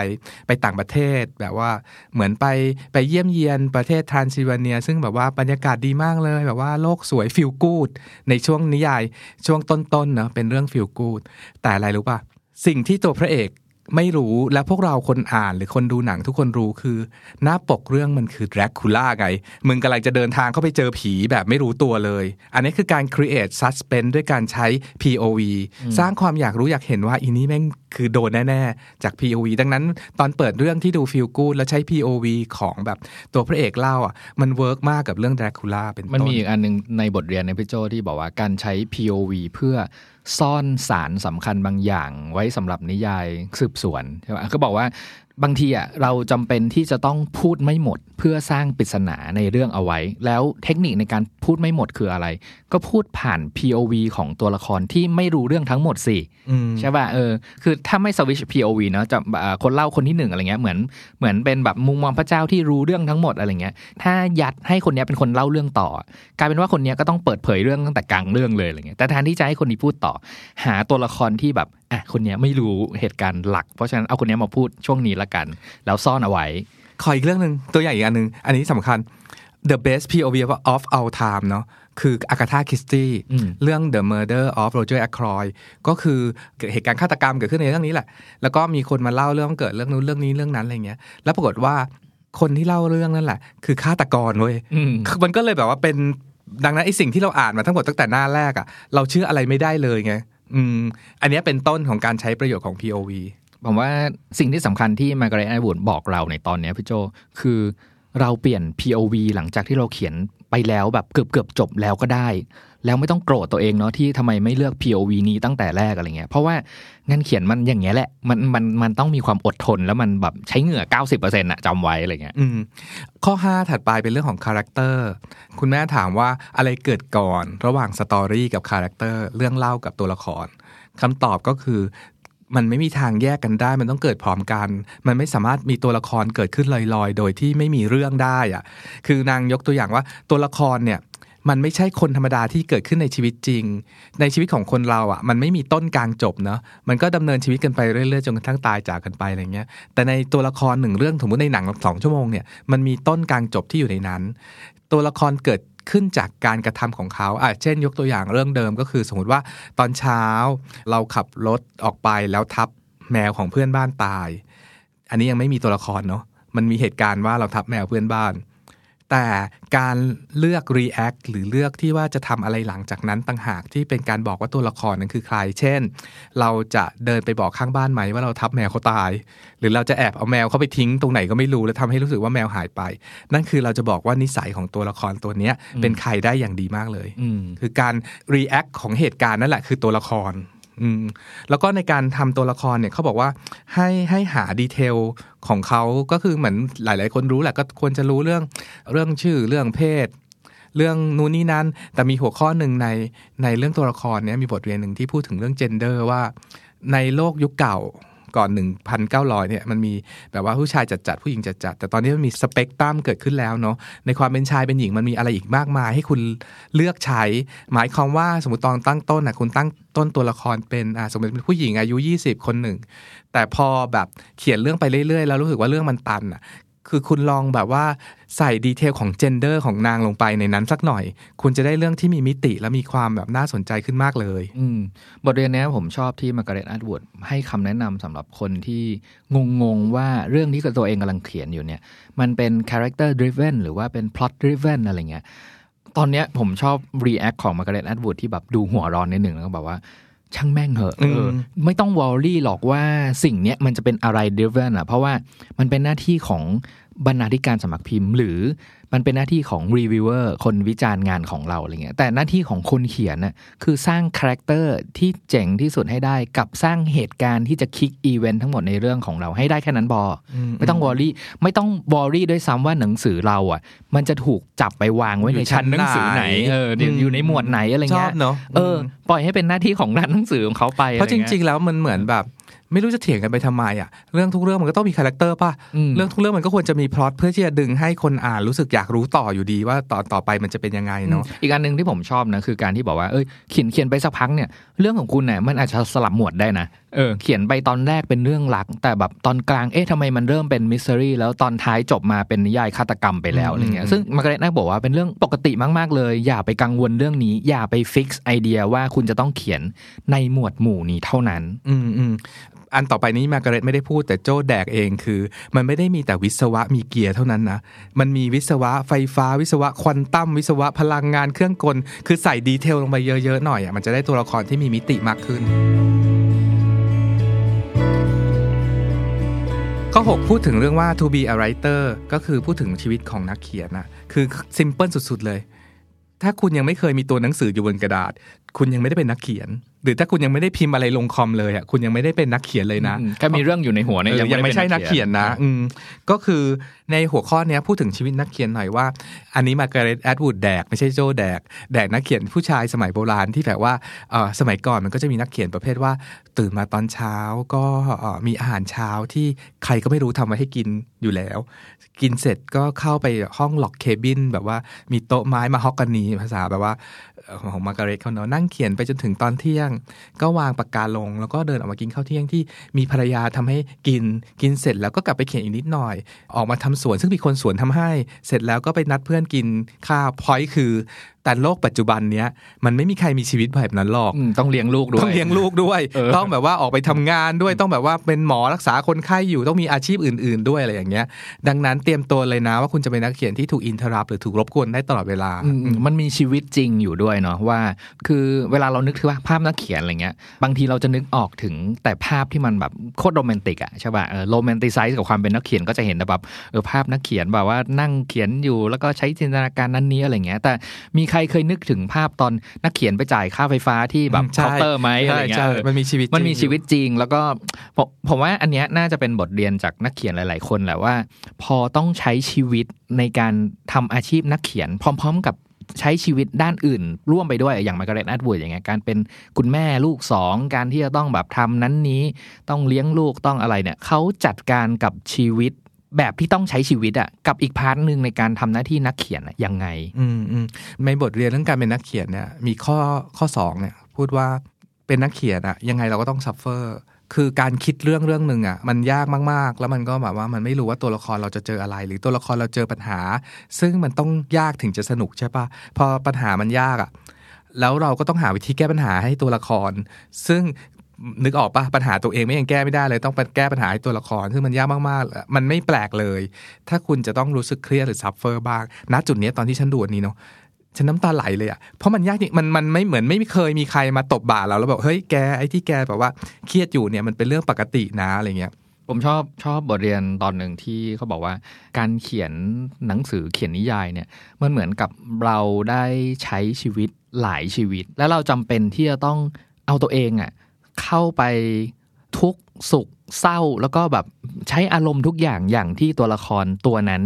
ไปต่างประเทศ แบบว่าเหมือนไปไปเยี่ยมเยียนประเทศทรานซิลเวเนีย ซึ่งแบบว่าบรรยากาศดีมากเลย แบบว่าโลกสวย feel goodในช่วงนิยายช่วงต้นๆเนาะเป็นเรื่องฟิลกูดแต่อะไรรู้ป่ะสิ่งที่ตัวพระเอก ไม่รู้และพวกเราคนอ่านหรือคนดูหนังทุกคนรู้คือ หน้าปกเรื่องมันคือแดรกคูล่าไง มึงกำลังจะเดินทางเข้าไปเจอผีแบบไม่รู้ตัวเลย อันนี้คือการ create suspense ด้วยการใช้ POV สร้างความอยากรู้อยากเห็นว่าอีนี่แม่งคือโดนแน่ ๆ จาก POV ดังนั้นตอนเปิดเรื่องที่ดู feel good แล้วใช้ POV ของแบบตัวพระเอกเล่าอะมัน work มากกับเรื่องแดรกคูลาเป็นต้นมันมีอีกอันหนึ่งในบทเรียนในพี่โจที่บอกว่าการใช้ POV เพื่อ ซ่อนสารสำคัญบางอย่างไว้สำหรับนิยายสืบสวนใช่ไหมก็บอกว่า บางทีอะเราจำเป็นที่จะต้องพูดไม่หมด เพื่อสร้างปริศนาในเรื่องเอาไว้ แล้วเทคนิคในการพูดไม่หมดคืออะไร ก็พูดผ่าน POV ของตัวละครที่ไม่รู้เรื่องทั้งหมดสิอืมใช่ป่ะเออคือถ้าไม่สวิช POV เนอะจะอ่าคนเล่าคนที่หนึ่งอะไรเงี้ยเหมือนเหมือนเป็นแบบมุมมองพระเจ้าที่รู้เรื่องทั้งหมดอะไรเงี้ย ถ้ายัดให้คนเนี้ยเป็นคนเล่าเรื่องต่อ กลายเป็นว่าคนเนี้ยก็ต้องเปิดเผยเรื่องตั้งแต่กลางเรื่องเลยอะไรเงี้ยแต่แทนที่จะให้คนนี้พูดต่อ หาตัวละครที่แบบ อะคนเนี้ยไม่รู้เหตุการณ์หลัก เพราะฉะนั้นเอาคนเนี้ยมาพูดช่วงนี้ละกัน แล้วซ่อนเอาไว้ขออีกเรื่องหนึ่งตัวอย่างอีกอันหนึ่งอันนี้สำคัญ The best POV of all time เนาะคืออากาธาคริสตี้อืมเรื่อง The Murder of Roger Ackroyd ก็คือเหตุการณ์ฆาตกรรมเกิดขึ้นในเรื่องนี้แหละ แล้วก็มีคนมาเล่าเรื่องเกิดเรื่องนู้นเรื่องนี้เรื่องนั้นอะไรเงี้ย แล้วปรากฏว่าคนที่เล่าเรื่องนั่นแหละ คือฆาตกรเว้ยอืมคือมันก็เลยแบบว่าเป็นดังนั้นไอ้สิ่งที่เราอ่านมาทั้งหมดตั้งแต่หน้าแรกอะเราเชื่ออะไรไม่ได้เลยไง อืมอันนี้เป็นต้นของการใช้ประโยชน์ของ POV ผมว่าสิ่งที่สำคัญที่มาร์กเร็ตไอวูดบอกเราในตอนนี้พี่โจคือเราเปลี่ยน POV หลังจากที่เราเขียนไปแล้วแบบเกือบเกือบจบแล้วก็ได้ แล้วไม่ต้องโกรธตัวเองเนาะที่ทำไมไม่เลือก POV นี้ตั้งแต่แรกอะไรเงี้ยเพราะว่างานเขียนมันอย่างเงี้ยแหละมันมันมันต้องมีความอดทนแล้วมันแบบใช้เหงื่อ 90 เปอร์เซ็นต์อะจำไว้อะไรเงี้ยข้อ 5 ถัดไปเป็นเรื่องของ character คุณแม่ถามว่าอะไรเกิดก่อน ระหว่าง story กับ character เรื่องเล่ากับตัวละครคำตอบก็คือมันไม่มีทางแยกกันได้ มันต้องเกิดพร้อมกัน มันไม่สามารถมีตัวละครเกิดขึ้นลอยๆ โดยที่ไม่มีเรื่องได้อะคือนางยกตัวอย่างว่าตัวละครเนี่ย มันไม่ใช่คนธรรมดาที่เกิดขึ้นในชีวิตจริง ในชีวิตของคนเราอะ มันไม่มีต้นกลางจบเนาะมันก็ดำเนินชีวิตกันไปเรื่อยๆจนกระทั่งตายจากกันไปอะไรเงี้ยแต่ในตัวละครหนึ่งเรื่องสมมติในหนังสองชั่วโมงเนี่ยมันมีต้นกลางจบที่อยู่ในนั้น ตัวละครเกิดขึ้นจากการกระทำของเขาอะเช่น ยกตัวอย่างเรื่องเดิมก็คือ สมมติว่าตอนเช้าเราขับรถออกไปแล้วทับแมวของเพื่อนบ้านตาย อันนี้ยังไม่มีตัวละครเนาะ มันมีเหตุการณ์ว่าเราทับแมวเพื่อนบ้าน แต่การเลือก react หรือเลือกที่ว่าจะทำอะไรหลังจากนั้นต่างหากที่เป็นการบอกว่าตัวละครนั้นคือใคร เช่น เราจะเดินไปบอกข้างบ้านไหมว่าเราทับแมวเขาตาย หรือเราจะแอบเอาแมวเขาไปทิ้งตรงไหนก็ไม่รู้แล้วทำให้รู้สึกว่าแมวหายไป นั่นคือเราจะบอกว่านิสัยของตัวละครตัวเนี้ยเป็นใครได้อย่างดีมากเลยอืมคือการ react ของเหตุการณ์นั่นแหละคือตัวละคร อืมแล้วก็ในการทำตัวละครเนี่ยเขาบอกว่าให้ให้หาดีเทลของเขาก็คือเหมือนหลาย ๆ คนรู้แหละก็ควรจะรู้เรื่องเรื่องชื่อเรื่องเพศ เรื่องนู่นนี่นั้น แต่มีหัวข้อหนึ่งในในเรื่องตัวละครเนี่ยมีบทเรียนหนึ่งที่พูดถึงเรื่องเจนเดอร์ว่าในโลกยุคเก่า ก่อน 1,900เนี่ยมันมีแบบว่าผู้ชายจัดจัดๆผู้หญิงจัดจัดๆแต่ตอนนี้มันมีสเปกตรัมเกิดขึ้นแล้วเนาะในความเป็นชายเป็นหญิงมันมีอะไรอีกมากมาย ให้คุณเลือกใช้ หมายความว่าสมมติตอนตั้งต้นน่ะคุณตั้งต้นตัวละครเป็นสมมติเป็นผู้หญิงอายุ 20 คนหนึ่งแต่พอแบบเขียนเรื่องไปเรื่อยๆ แล้วรู้สึกว่าเรื่องมันตันอะ คือคุณลองแบบว่าใส่ detail ของ gender ของนางลงไปในนั้นสักหน่อย คุณจะได้เรื่องที่มีมิติและมีความแบบน่าสนใจขึ้นมากเลยอืมบทเรียนเนี้ยผมชอบที่มาร์กาเร็ตอาร์ตวูดให้คำแนะนำสำหรับคนที่งงๆว่าเรื่องที่ตัวเองกำลังเขียนอยู่เนี่ย มันเป็น character driven หรือว่าเป็น plot driven อะไรเงี้ยตอนเนี้ยผมชอบ react ของมาร์กาเร็ตอาร์ตวูดที่แบบดูหัวร้อนนิดหนึ่งแล้วก็แบบว่าช่างแม่งเหอะอืมเออไม่ต้อง worry หรอกว่าสิ่งเนี้ยมันจะเป็นอะไร driven อะ เพราะว่ามันเป็นหน้าที่ของ บรรณาธิการสำนักพิมพ์ หรือมันเป็นหน้าที่ของ reviewer คนวิจารณ์งานของเราอะไรเงี้ยแต่หน้าที่ของคนเขียนน่ะคือสร้าง character ที่เจ๋งที่สุดให้ได้กับสร้างเหตุการณ์ที่จะ kick event ทั้งหมดในเรื่องของเราให้ได้แค่นั้นพอไม่ต้อง worry ไม่ต้อง worry ด้วยซ้ำว่าหนังสือเราอะ มันจะถูกจับไปวางไว้ในชั้นหนังสือไหนเออเดี๋ยวอยู่ในหมวดไหนอะไรชอเงี้บยเนาะเออปล่อยให้เป็นหน้าที่ของร้านหนังสือของเขาไปเพราะจริง ๆ แล้วมันเหมือนแบบ ไม่รู้จะเถียงกันไปทำไมอะเรื่องทุกเรื่องมันก็ต้องมี character ป่ะๆเรื่องทุกเรื่องมันก็ควรจะมีพล็อตเพื่อที่จะดึงให้คนอ่านรู้สึกอยากรู้ต่ออยู่ดีว่าต่อต่อไปมันจะเป็นยังไงเนาะอีกอันหนึ่งที่ผมชอบนะคือการที่บอกว่าเอ้ยเขียนเขียนไปสักพักเนี่ยเรื่องของคุณเนี่ยมันอาจจะสลับหมวดได้นะเออเขียนไปตอนแรกเป็นเรื่องรัก แต่แบบตอนกลางเอ๊ะทำไมมันเริ่มเป็นมิส t รีแล้วตอนท้ายจบมาเป็นนิยายฆาตกรรมไปแล้วอะไรเงี้ยซึ่งมาร์กาเร็ตน่าบอกว่าเป็นเรื่องปกติมากๆเลย อย่าไปกังวลเรื่องนี้ อย่าไปฟิกซ์ไอเดียว่าคุณจะต้องเขียนในหมวดหมู่นี้เท่านั้น อืมอืม อันต่อไปนี้มากร์เร็ตไม่ได้พูดแต่โจ้แดกเองคือ มันไม่ได้มีแต่วิศวะมีเกียร์เท่านั้นนะ มันมีวิศวะไฟฟ้าวิศวะควอนตัมวิศวะพลังงานเครื่องกล คือใส่ดีเทลลงไปเยอะๆหน่อยอะมันจะได้ตัวละครที่มีมิติมากขึ้นข้อ6พูดถึงเรื่องว่า to be a writer ก็คือพูดถึงชีวิตของนักเขียนนะคือ simple สุดๆเลย ถ้าคุณยังไม่เคยมีตัวหนังสืออยู่บนกระดาษ คุณยังไม่ได้เป็นนักเขียน หรือถ้าคุณยังไม่ได้พิมพ์อะไรลงคอมเลยอะคุณยังไม่ได้เป็นนักเขียนเลยนะอืมแค่มีเรื่องอยู่ในหัวเนี่ยเออยังยังไม่ใช่นักเขียนนะอืมก็คือในหัวข้อเนี้ยพูดถึงชีวิตนักเขียนหน่อยว่า อันนี้มาการ์เร็ตแอดวูดแดกไม่ใช่โจแดก แดกนักเขียนผู้ชายสมัยโบราณที่แบบว่าเออสมัยก่อนมันก็จะมีนักเขียนประเภทว่าตื่นมาตอนเช้าก็มีอาหารเช้าที่ใครก็ไม่รู้ทำไว้ให้กินอยู่แล้ว กินเสร็จก็เข้าไปห้อง log cabin แบบว่ามีโต๊ะไม้มาฮอกกานีภาษาแบบว่าของมาการ์เร็ตเขาเนาะนั่งเขียนไปจนถึงตอนเที่ยง ก็วางปากกาลง แล้วก็เดินออกมากินข้าวเที่ยงที่มีภรรยาทำให้กินกินเสร็จแล้วก็กลับไปเขียนอีกนิดหน่อย ออกมาทำสวนซึ่งมีคนสวนทำให้ เสร็จแล้วก็ไปนัดเพื่อนกินข้าวพอยคือแต่โลกปัจจุบันเนี้ยมันไม่มีใครมีชีวิตแบบนั้นหรอกอืมต้องเลี้ยงลูกด้วยต้องเลี้ยงลูกด้วยเออต้องแบบว่าออกไปทำงานด้วยต้องแบบว่าเป็นหมอรักษาคนไข้อยู่ต้องมีอาชีพอื่น ๆ ด้วยอะไรอย่างเงี้ย ดังนั้นเตรียมตัวเลยนะว่าคุณจะเป็นนักเขียนที่ถูกอินเทอร์รับหรือถูกรบกวนได้ตลอดเวลาอืมมันมีชีวิตจริงอยู่ด้วยเนาะว่า คือเวลาเรานึกถึงว่าภาพนักเขียนอะไรเงี้ยบางทีเราจะนึกออกถึงแต่ภาพที่มันแบบโคตรโรแมนติกอะใช่ป่ะเออ romanticize กับความเป็นนักเขียนก็จะเห็นแต่แบบเออภาพนักเขียนแบบว่านั่งเขียนอยู่แล้วก็ใช้จินตนาการนั้นนี้อะไรเงี้ยแต่มีใครเคยนึกถึงภาพตอนนักเขียนไปจ่ายค่าไฟฟ้าที่แบบใช่เคาน์เตอร์ไหมอะไรเงี้ยใช่เออมันมีชีวิตมันมีจริงชีวิตจริง แล้วก็ผมผมว่าอันเนี้ยน่าจะเป็นบทเรียนจากนักเขียนหลาย ๆ คนแหละว่า พอต้องใช้ชีวิตในการทำอาชีพนักเขียน พร้อม ๆ กับใช้ชีวิตด้านอื่น ร่วมไปด้วยอย่างมาร์กาเร็ตแอดวูดอย่างเงี้ยการเป็นคุณแม่ลูกสองการที่จะต้องแบบทำนั้นนี้ ต้องเลี้ยงลูกต้องอะไรเนี่ยเขาจัดการกับชีวิต แบบที่ต้องใช้ชีวิตอะกับอีก part หนึ่งในการทำหน้าที่นักเขียนอะยังไง อืมอืมในบทเรียนเรื่องการเป็นนักเขียนเนี่ยมีข้อข้อสองเนี่ย พูดว่าเป็นนักเขียนอะยังไงเราก็ต้อง suffer คือการคิดเรื่องเรื่องหนึ่งอะมันยากมากๆ แล้วมันก็แบบว่ามันไม่รู้ว่าตัวละครเราจะเจออะไร หรือตัวละครเราเจอปัญหา ซึ่งมันต้องยากถึงจะสนุกใช่ปะพอปัญหามันยากอะแล้วเราก็ต้องหาวิธีแก้ปัญหาให้ตัวละคร ซึ่ง นึกออกปะปัญหาตัวเองไม่ยังแก้ไม่ได้เลย ต้องไปแก้ปัญหาให้ตัวละครซึ่งมันยากมากๆ มันไม่แปลกเลย ถ้าคุณจะต้องรู้สึกเครียดหรือ suffer บ้างณจุดนี้ตอนที่ฉันดูอันนี้เนาะฉันน้ำตาไหลเลยอะเพราะมันยากจริงมันมันไม่เหมือนไม่เคยมีใครมาตบบ่าเราแล้วบอกเฮ้ยแกไอ้ที่แกแบบว่าเครียดอยู่เนี่ยมันเป็นเรื่องปกตินะอะไรเงี้ย ผมชอบชอบบทเรียนตอนหนึ่งที่เขาบอกว่า การเขียนหนังสือเขียนนิยายเนี่ยมันเหมือนกับเราได้ใช้ชีวิตหลายชีวิต แล้วเราจำเป็นที่จะต้องเอาตัวเองอะ เข้าไปทุกข์สุขเศร้าแล้วก็แบบใช้อารมณ์ทุกอย่างอย่างที่ตัวละครตัวนั้น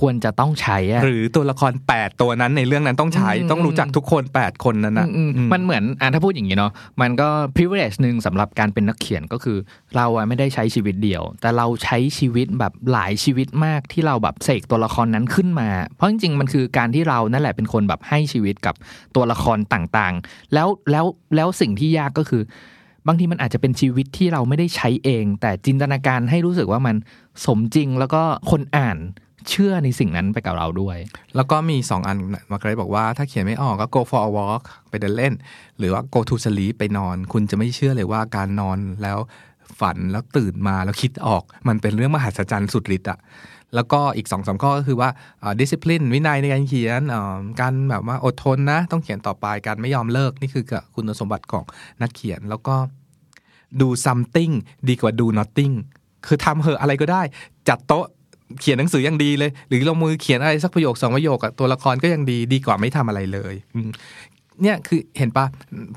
ควรจะต้องใช้อะหรือตัวละคร 8 ตัวนั้นในเรื่องนั้นต้องใช้อืมต้องรู้จักทุกคน 8 คนนั้นนะอืมอืมมันเหมือนอะถ้าพูดอย่างนี้เนาะมันก็ privilege หนึ่งสำหรับการเป็นนักเขียนก็คือ เราอะไม่ได้ใช้ชีวิตเดียว แต่เราใช้ชีวิตแบบหลายชีวิตมากที่เราแบบเสกตัวละครนั้นขึ้นมา เพราะจริงๆมันคือการที่เรานั่นแหละเป็นคนแบบให้ชีวิตกับตัวละครต่างๆ แล้วแล้วแล้วสิ่งที่ยากก็คือ บางทีมันอาจจะเป็นชีวิตที่เราไม่ได้ใช้เอง แต่จินตนาการให้รู้สึกว่ามันสมจริงแล้วก็คนอ่านเชื่อในสิ่งนั้นไปกับเราด้วย แล้วก็มี 2 อันมาร์กรบอกว่าถ้าเขียนไม่ออกก็ go for a walk ไปเดินเล่น หรือว่า go to sleep ไปนอน คุณจะไม่เชื่อเลยว่าการนอนแล้วฝันแล้วตื่นมาแล้วคิดออก มันเป็นเรื่องมหัศจรรย์สุดฤทธิ์อะ แล้วก็อีก2อสข้อก็คือว่าดิสซิ p ลินวินัยในการเขียนการแบบว่าอดทนนะ ต้องเขียนต่อไปการไม่ยอมเลิกนี่คือคุณสมบัติของนักเขียนแล้วก็ดู something ดีกว่าดู nothing คือทำเหอะอะไรก็ได้ จัดโต๊ะเขียนหนังสือยังดีเลย หรือลงมือเขียนอะไรสักประโยคสองประโยคตัวละครก็ยังดีดีกว่าไม่ทำอะไรเลยเนี่ยคือเห็นปะ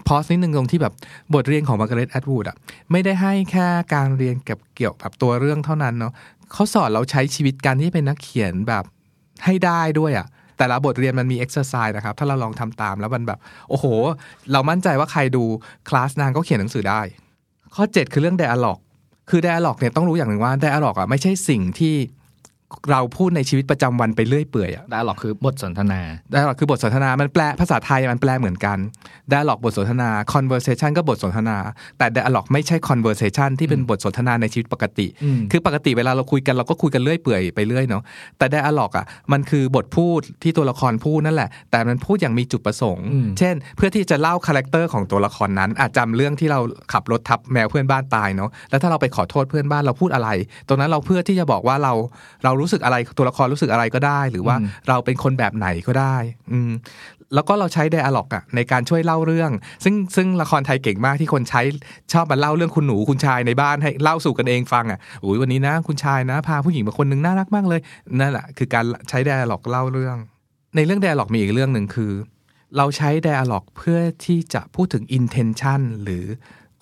pause นิดนึงตรงที่แบบบทเรียนของมาร์กาเร็ตแอดวูดอะไม่ได้ให้แค่การเรียนกับเกี่ยวกับตัวเรื่องเท่านั้นเนาะ เขาสอนเราใช้ชีวิตการที่เป็นนักเขียนแบบให้ได้ด้วยอะแต่ละบทเรียนมันมีเอ็กซ์ไซส์นะครับ ถ้าเราลองทำตามแล้วมันแบบ โอ้โห เรามั่นใจว่าใครดูคลาสนางก็เขียนหนังสือได้ ข้อ 7 คือเรื่อง dialog คือ dialog เนี่ยต้องรู้อย่างหนึ่งว่า dialog อะไม่ใช่สิ่งที่ เราพูดในชีวิตประจำวันไปเรื่อยเปื่อยอะได้หรอกคือบทสนทนา dialog คือบทสนทนา มันแปลภาษาไทยมันแปลเหมือนกัน dialog บทสนทนา conversation ก็บทสนทนา แต่ dialog ไม่ใช่ conversation ที่เป็นบทสนทนาในชีวิตปกติอืมคือปกติเวลาเราคุยกันเราก็คุยกันเรื่อยเปื่อยไปเรื่อยเนาะ แต่ dialog อะมันคือบทพูดที่ตัวละครพูดนั่นแหละ แต่มันพูดอย่างมีจุดประสงค์อืมเช่น เพื่อที่จะเล่า character ของตัวละครนั้นอาจจำเรื่องที่เราขับรถทับแมวเพื่อนบ้านตายเนาะ แล้วถ้าเราไปขอโทษเพื่อนบ้านเราพูดอะไร ตรงนั้นเราเพื่อที่จะบอกว่าเราเรารู้สึกอะไรตัวละครรู้สึกอะไรก็ได้ หรือว่าเราเป็นคนแบบไหนก็ได้ อืมแล้วก็เราใช้ dialog อะในการช่วยเล่าเรื่อง ซึ่งซึ่งละครไทยเก่งมากที่คนใช้ชอบมาเล่าเรื่องคุณหนูคุณชายในบ้านให้เล่าสู่กันเองฟังอะอุ้ยวันนี้นะ คุณชายนะ พาผู้หญิงมาคนหนึ่งน่ารักมากเลยนั่นแหละคือการใช้ dialog เล่าเรื่อง ในเรื่อง dialog มีอีกเรื่องหนึ่งคือ เราใช้ dialog เพื่อที่จะพูดถึง intention หรือ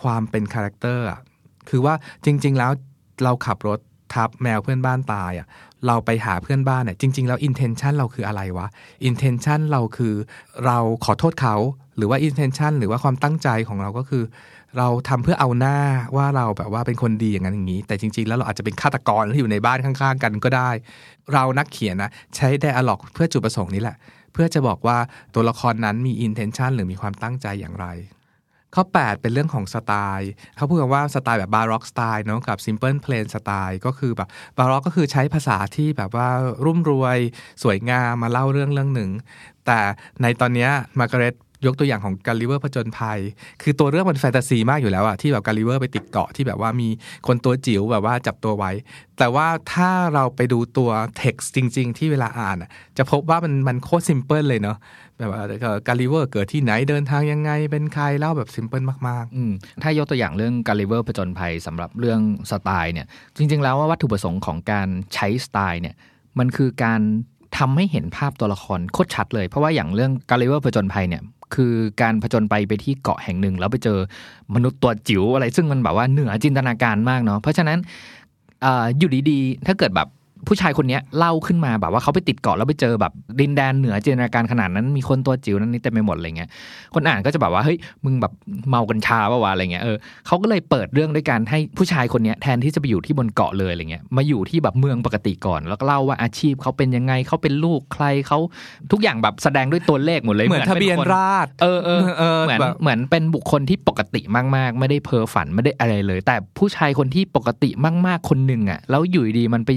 ความเป็น character อะคือว่าจริง ๆ แล้วเราขับรถทับแมวเพื่อนบ้านตายอะ เราไปหาเพื่อนบ้านเนี่ยจริง ๆ แล้ว intention เราคืออะไรวะ intention เราคือเราขอโทษเขาหรือว่า intention หรือว่าความตั้งใจของเราก็คือ เราทำเพื่อเอาหน้าว่าเราแบบว่าเป็นคนดีอย่างนั้นอย่างนี้ แต่จริง ๆ แล้วเราอาจจะเป็นฆาตกรที่อยู่ในบ้านข้างๆ กันก็ได้ เรานักเขียนนะใช้ dialog เพื่อจุดประสงค์นี้แหละ เพื่อจะบอกว่าตัวละครนั้นมี intention หรือมีความตั้งใจอย่างไร ข้อ 8 เป็นเรื่องของสไตล์เขาพูดกันว่าสไตล์แบบ baroque style เนาะกับ simple plain style ก็คือแบบ baroque ก็คือใช้ภาษาที่แบบว่ารุ่มรวยสวยงามมาเล่าเรื่องเรื่องหนึ่ง แต่ในตอนนี้มาร์กาเร็ต ยกตัวอย่างของกาลิเวอร์ผจญภัย คือตัวเรื่องมันแฟนตาซีมากอยู่แล้วอะที่แบบกาลิเวอร์ไปติดเกาะที่แบบว่ามีคนตัวจิ๋วแบบว่าจับตัวไว้ แต่ว่าถ้าเราไปดูตัวเท็กซ์จริง ๆ ที่เวลาอ่านจะพบว่ามันมันโคตร simple เลยเนาะแบบว่ากาลิเวอร์เกิดที่ไหนเดินทางยังไงเป็นใครเล่าแบบ simple มากอืถ้ายกตัวอย่างเรื่องการ i เวอร์ผจญภัยสำหรับเรื่องสไตล์เนี่ยจริง ๆ แล้วว่าวัตถุประสงค์ของการใช้สไตล์เนี่ยมันคือการ ทำให้เห็นภาพตัวละครโคตรชัดเลย เพราะว่าอย่างเรื่องการ i เวอร์ผจญภัยเนี่ยคือการผจญไปไปที่เกาะแห่งหนึ่ง แล้วไปเจอมนุษย์ตัวจิ๋วอะไร ซึ่งมันแบบว่าเหนือจินตนาการมากเนาะเพราะฉะนั้นออยู่ดีๆ ถ้าเกิดแบบ ผู้ชายคนเนี้ยเล่าขึ้นมาแบบว่าเขาไปติดเกาะแล้วไปเจอแบบดินแดนเหนือจินตนาการขนาดนั้นมีคนตัวจิ๋วนั้นนี่เต็มไปหมดอะไรเงี้ยคนอ่านก็จะแบบว่าเฮ้ยมึงแบบเมากัญชาปะวะอะไรเงี้ยเออเขาก็เลยเปิดเรื่องด้วยการให้ผู้ชายคนเนี้ยแทนที่จะไปอยู่ที่บนเกาะเลยอะไรเงี้ยมาอยู่ที่แบบเมืองปกติก่อน แล้วก็เล่าว่าอาชีพเขาเป็นยังไงเขาเป็นลูกใครเขาทุกอย่างแบบแสดงด้วยตัวเลขหมดเลยๆเหมือนทะเบียนป็คราษฎรเออเออเออเหมือนแบบเหมือนเป็นบุคคลที่ปกติมากๆ ไม่ได้เพ้อฝันไม่ได้อะไรเลย แต่ผู้ชายคนที่ปกติมาก ๆคนหนึ่งอะแล้วอยู่ดีๆมันไป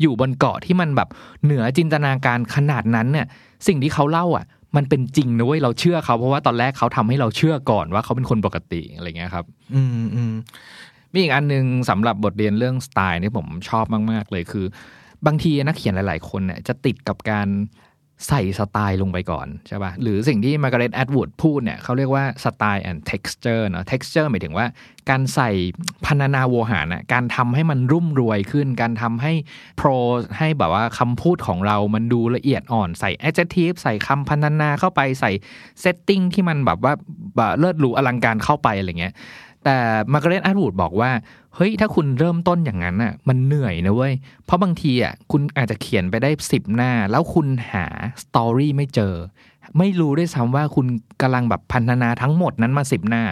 อยู่บนเกาะที่มันแบบเหนือจินตนาการขนาดนั้นเนี่ย สิ่งที่เขาเล่าอะ มันเป็นจริงนะเว้ยเราเชื่อเขาเพราะว่าตอนแรกเขาทำให้เราเชื่อก่อนว่าเขาเป็นคนปกติอะไรเงี้ยครับ อืมอืมมีอีกอันหนึงสำหรับบทเรียนเรื่องสไตล์ที่ผมชอบมาก ๆ เลยคือบางทีนักเขียนหลาย ๆ คนเนี่ยจะติดกับการ ใส่สไตล์ลงไปก่อนใช่ป่ะหรือสิ่งที่มาร์กาเร็ตแอตวูดพูดเนี่ยเขาเรียกว่าสไตล์ and texture เนาะ texture หมายถึงว่า การใส่พรรณนาโวหารน่ะการทำให้มันรุ่มรวยขึ้น การทำให้ prose ให้แบบว่าคำพูดของเรามันดูละเอียดอ่อนใส่ adjective ใส่คำพรรณนาเข้าไปใส่ setting ที่มันแบบว่าแบบเลิศหรูอลังการเข้าไปอะไรเงี้ย แต่มาร์กาเร็ตแอตวูดบอกว่า เฮ้ย ถ้าคุณเริ่มต้นอย่างนั้นอะ มันเหนื่อยนะเว้ย เพราะบางทีอะคุณอาจจะเขียนไปได้สิบหน้า แล้วคุณหา story ไม่เจอ ไม่รู้ด้วยซ้ำว่าคุณกำลังแบบพรรณนาทั้งหมดนั้นมาสิบหน้า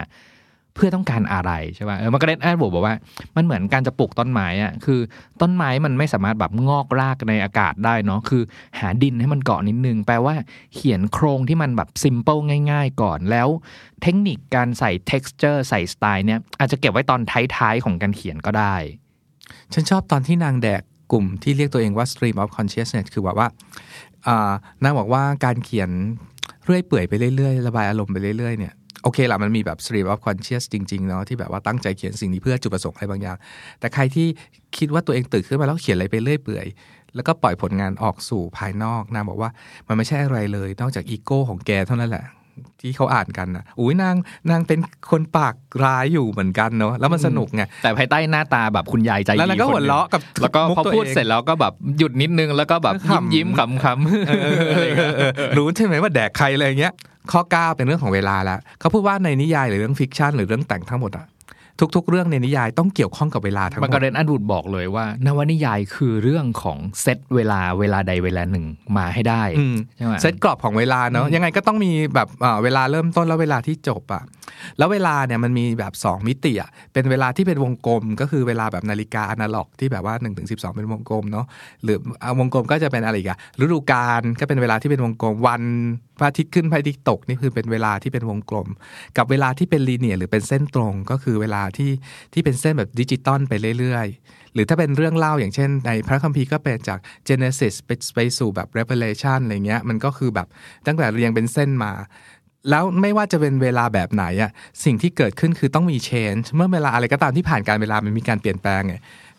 เพื่อต้องการอะไรใช่ป่ะเออมาร์กาเร็ตแอตวูดบอกว่า มันเหมือนการจะปลูกต้นไม้อะคือ ต้นไม้มันไม่สามารถแบบงอกรากในอากาศได้เนาะคือ หาดินให้มันเกาะนิดนึง แปลว่าเขียนโครงที่มันแบบ simple ง่าย ๆ ก่อนแล้ว เทคนิคการใส่ texture ใส่สไตล์เนี้ยอาจจะเก็บไว้ตอนท้ายๆของการเขียนก็ได้ ฉันชอบตอนที่นางแดกกลุ่มที่เรียกตัวเองว่า stream of consciousness คือแบบว่าอ่านางบอกว่าการเขียนเรื่อยเปื่อยไปเรื่อยๆ ระบายอารมณ์ไปเรื่อยๆเนี่ย โอเคละมันมีแบบ stream of conscious จริงๆเนาะที่แบบว่าตั้งใจเขียนสิ่งนี้เพื่อจุดประสงค์อะไรบางอย่าง แต่ใครที่คิดว่าตัวเองตื่นขึ้นมาแล้วเขียนอะไรไปเรื่อยเปื่อย แล้วก็ปล่อยผลงานออกสู่ภายนอกนางบอกว่ามันไม่ใช่อะไรเลย นอกจากอีโก้ของแกเท่านั้นแหละ ที่เขาอ่านกันนะอุ้ยนางนางเป็นคนปากร้ายอยู่เหมือนกันเนาะแล้วมันสนุกไงแต่ภายใต้หน้าตาแบบคุณยายใจดีแล้วนางก็คนหัวนึ่งเราะกับแล้วก็มุกพอตัวพูดเองเสร็จแล้วก็แบบหยุดนิดนึงแล้วก็แบบขำยิ้มยิ้มๆขำขำเออเออเออเออเออรู้ใช่ไหมว่าแดกใครอะไรอย่างเงี้ยข้อ 9 เป็นเรื่องของเวลาแล้วเขาพูดว่าในนิยายหรือเรื่องฟิกชันหรือเรื่องแต่งทั้งหมดอะ ทุก ๆ เรื่องในนิยายต้องเกี่ยวข้องกับเวลาทั้งหมดมาร์กาเร็ตแอตวูดบอกเลยว่า นวนิยายคือเรื่องของเซตเวลาเวลาใดเวลาหนึ่งมาให้ได้อืมใช่ไหมเซตกรอบของเวลาเนาะยังไงก็ต้องมีแบบอ่าเวลาเริ่มต้นแล้วเวลาที่จบอะแล้วเวลาเนี่ยมันมีแบบ 2 มิติอะเป็นเวลาที่เป็นวงกลม ก็คือเวลาแบบนาฬิกาอนาล็อกที่แบบว่า1 ถึงสิบสองเป็นวงกลมเนาะหรืออ่าวงกลมก็จะเป็นอะไรอีกอะฤดูกาลก็เป็นเวลาที่เป็นวงกลมวันพระอาทิตย์ขึ้นพระอาทิตย์ตกนี่คือเป็นเวลาที่เป็นวงกลม กับเวลาที่เป็นลีเนียหรือเป็นเส้นตรงก็คือเวลาที่ที่เป็นเส้นแบบดิจิตอลไปเรื่อยๆ หรือถ้าเป็นเรื่องเล่าอย่างเช่น ในพระคัมภีร์ก็เป็นจาก Genesis ไปไปสู่แบบ Revelation อะไรเงี้ยมันก็คือแบบตั้งแต่เรียงเป็นเส้นมา แล้วไม่ว่าจะเป็นเวลาแบบไหนอะสิ่งที่เกิดขึ้นคือต้องมี change เมื่อเวลาอะไรก็ตามที่ผ่านการเวลามันมีการเปลี่ยนแปลงไง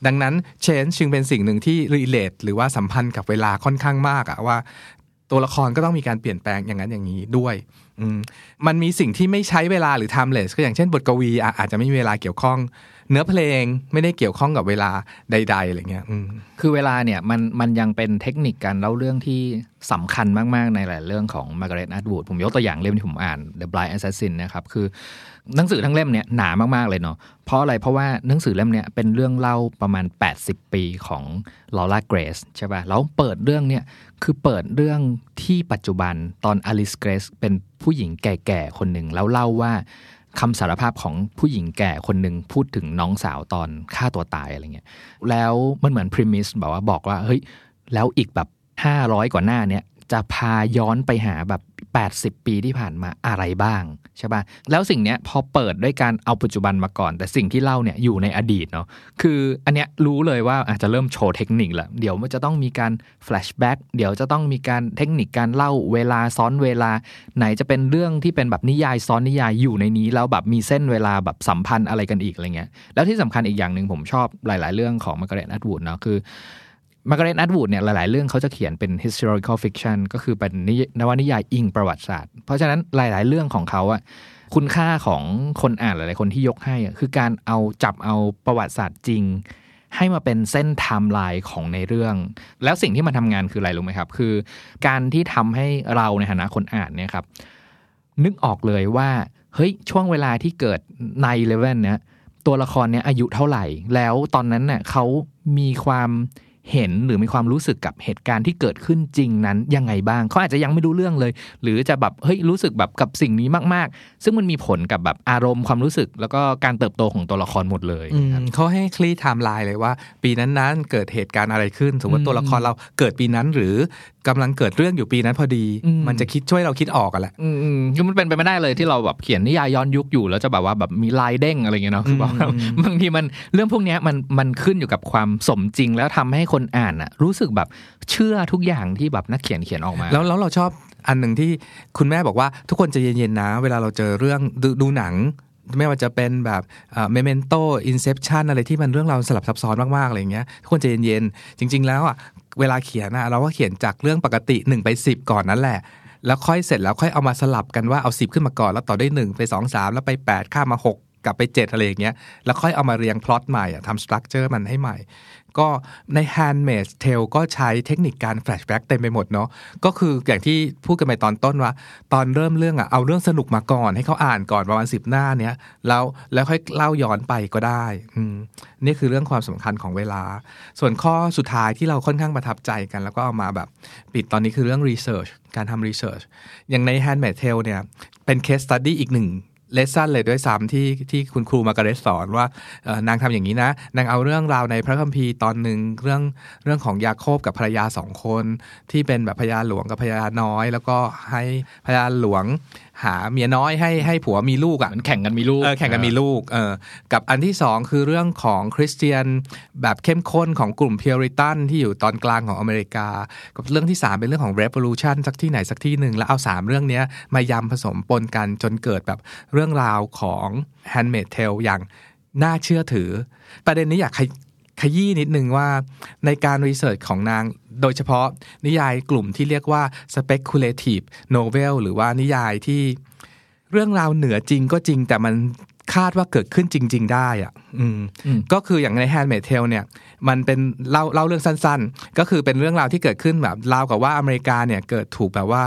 ดังนั้น change จึงเป็นสิ่งหนึ่งที่ relate หรือว่าสัมพันธ์กับเวลาค่อนข้างมากอะว่า ตัวละครก็ต้องมีการเปลี่ยนแปลงอย่างนั้นอย่างนี้ด้วย มันมีสิ่งที่ไม่ใช้เวลาหรือ timeless ก็อย่างเช่นบทกวีอาจจะไม่มีเวลาเกี่ยวข้อง เนื้อเพลงไม่ได้เกี่ยวข้องกับเวลาใด ๆอะไรเงี้ยคือเวลาเนี่ยมันมันยังเป็นเทคนิคการเล่าเรื่องที่สำคัญมาก ๆ ในหลายเรื่องของมาร์กาเร็ตอัตวูดผมยกตัวอย่างเล่มที่ผมอ่าน The Blind Assassin นะครับคือ หนังสือทั้งเล่มเนี่ยหนามากๆเลยเนาะเพราะอะไรเพราะว่าหนังสือเล่มเนี่ยเป็นเรื่องเล่าประมาณ 80 ปีของลอร่าเกรสใช่ป่ะแล้วเปิดเรื่องเนี่ยคือเปิดเรื่องที่ปัจจุบันตอนอลิสเกรสเป็นผู้หญิงแก่ๆคนหนึ่งแล้วเล่าว่าคำสารภาพของผู้หญิงแก่คนหนึ่งพูดถึงน้องสาวตอนฆ่าตัวตายอะไรเงี้ยแล้วมันเหมือน premise แบบว่าบอกว่าเฮ้ยแล้วอีกแบบ 500 กว่าหน้าเนี่ยจะพาย้อนไปหาแบบ 80 ปีที่ผ่านมาอะไรบ้างใช่ปะ่ะแล้วสิ่งเนี้ยพอเปิดด้วยการเอาปัจจุบันมาก่อน แต่สิ่งที่เล่าเนี่ยอยู่ในอดีตเนาะคืออันเนี้ยรู้เลยว่าอาจจะเริ่มโชว์เทคนิคละเดี๋ยวมันจะต้องมีการ flashback เดี๋ยวจะต้องมีการเทคนิคการเล่าเวลาซ้อนเวลา ไหนจะเป็นเรื่องที่เป็นแบบนิยายซ้อนนิยายอยู่ในนี้ แล้วแบบมีเส้นเวลาแบบสัมพันธ์อะไรกันอีกอะไรเงี้ยแล้วที่สำคัญอีกอย่างหนึ่งผมชอบหลาย ๆ เรื่องของมาร์กาเร็ตแอตวูดเนาะคือ มาร์กาเร็ตแอตวูดเนี่ยหลาย ๆ เรื่องเขาจะเขียนเป็น historical fiction ก็คือเป็นนวนิยายอิงประวัติศาสตร์ เพราะฉะนั้นหลาย ๆ เรื่องของเขาอะคุณค่าของคนอ่านหลาย ๆ คนที่ยกให้อะคือการเอาจับเอาประวัติศาสตร์จริง ให้มาเป็นเส้นไทม์ไลน์ของในเรื่อง แล้วสิ่งที่มันทำงานคืออะไรรู้ไหมครับ คือ การที่ทำให้เราในฐานะคนอ่านเนี่ยครับนึกออกเลยว่าเฮ้ยช่วงเวลาที่เกิดในเลเว่นเนี่ยตัวละครเนี้ยอายุเท่าไหร่ แล้วตอนนั้นเน่ยเขามีความ เห็นหรือมีความรู้สึกกับเหตุการณ์ที่เกิดขึ้นจริงนั้นยังไงบ้างเขาอาจจะยังไม่รู้เรื่องเลย หรือจะแบบเฮ้ยรู้สึกแบบกับสิ่งนี้มาก ๆ ซึ่งมันมีผลกับแบบอารมณ์ความรู้สึก แล้วก็การเติบโตของตัวละครหมดเลยอืมครับเขาให้คลี่ไทม์ไลน์เลยว่า ปีนั้นๆเกิดเหตุการณ์อะไรขึ้น สมมติอืมตัวละครเราเกิดปีนั้นหรือกำลังเกิดเรื่องอยู่ปีนั้นพอดีอืมมันจะคิดช่วยเราคิดออกกันแหละอืมอืมคือมันเป็นไปไม่ได้เลยที่เราแบบเขียนนิยายย้อนยุคอยู่แล้วจะแบบว่าแบบมีลายเด้งอะไรเงี้ยเนาะคือแบบว่าอืมบางทีมันเรื่องพวกเนี้ยมันมันขึ้นอยู่กับความสมจริง แล้วทำให้คนอ่านอะรู้สึกแบบเชื่อทุกอย่างที่แบบนักเขียนเขียนออกมา แล้วแล้วเราชอบอันหนึ่งที่คุณแม่บอกว่าทุกคนใจเย็นๆนะ เวลาเราเจอเรื่องดูหนังไม่ว่าจะเป็นแบบเมเมนโตอินเซ t ชันอะไรที่มันเรื่องราวสลับซับซ้อนมาก ๆ อะไรอย่างเงี้ยทุกคนใจเย็น ๆ จริง ๆ แล้วอะ เวลาเขียนนะเราก็เขียนจากเรื่องปกติ1ไป10 ก่อนนั่นแหละ แล้วค่อยเสร็จแล้วค่อยเอามาสลับกันว่าเอา10ขึ้นมาก่อนแล้วต่อด้วย1ไป2 3 แล้วไป 8 ข้ามมา 6 กลับไป 7 อะไรอย่างเงี้ยแล้วค่อยเอามาเรียงพล็อตใหม่อะทำ structure มันให้ใหม่ ก็ใน Handmaid's Tale ก็ใช้เทคนิคการ flashback เต็มไปหมดเนาะก็คืออย่างที่พูดกันไปตอนต้นว่า ตอนเริ่มเรื่องอะเอาเรื่องสนุกมาก่อน ให้เขาอ่านก่อนประมาณสิบหน้าเนี้ยแล้วแล้วค่อยเล่าย้อนไปก็ได้อืมนี่คือเรื่องความสำคัญของเวลา ส่วนข้อสุดท้ายที่เราค่อนข้างประทับใจกัน แล้วก็เอามาแบบปิดตอนนี้คือเรื่อง research การทำ research อย่างใน Handmaid's Tale เนี่ยเป็น case study อีกหนึ่ง เลสซันเลยด้วยซ้ำที่ที่คุณครูมาการเรสสอนว่านางทำอย่างนี้นะ นางเอาเรื่องราวในพระคัมภีร์ตอนหนึ่งเรื่องเรื่องของยาโคบกับภรรยาสองคน ที่เป็นแบบภรรยาหลวงกับภรรยาน้อย แล้วก็ให้ภรรยาหลวง หาเมียน้อยให้ให้ผัวมีลูกอะเหมือนแข่งกันมีลูกเออแข่งกันมีลูกเออกับอันที่สองคือเรื่องของคริสเตียนแบบเข้มข้นของกลุ่มเพียริตันที่อยู่ตอนกลางของอเมริกา กับเรื่องที่3เป็นเรื่องของ revolution สักที่ไหนสักที่หนึ่งแล้วเอา3เรื่องเนี้ยมายำผสมปนกันจนเกิดแบบเรื่องราวของ handmade tale อย่างน่าเชื่อถือ ประเด็นนี้อยาก ขยขยี้นิดนึงว่าในการรีเสิร์ชของนาง โดยเฉพาะนิยายกลุ่มที่เรียกว่า speculative novel หรือว่านิยายที่เรื่องราวเหนือจริงก็จริงแต่มันคาดว่าเกิดขึ้นจริง ๆ ได้อะอืมอืม ก็คืออย่างใน Handmaid's Tale เนี่ย มันเป็นเล่าเล่าเรื่องสั้นๆ ก็คือเป็นเรื่องราวที่เกิดขึ้นแบบราวกับว่าอเมริกาเนี่ยเกิดถูกแบบว่า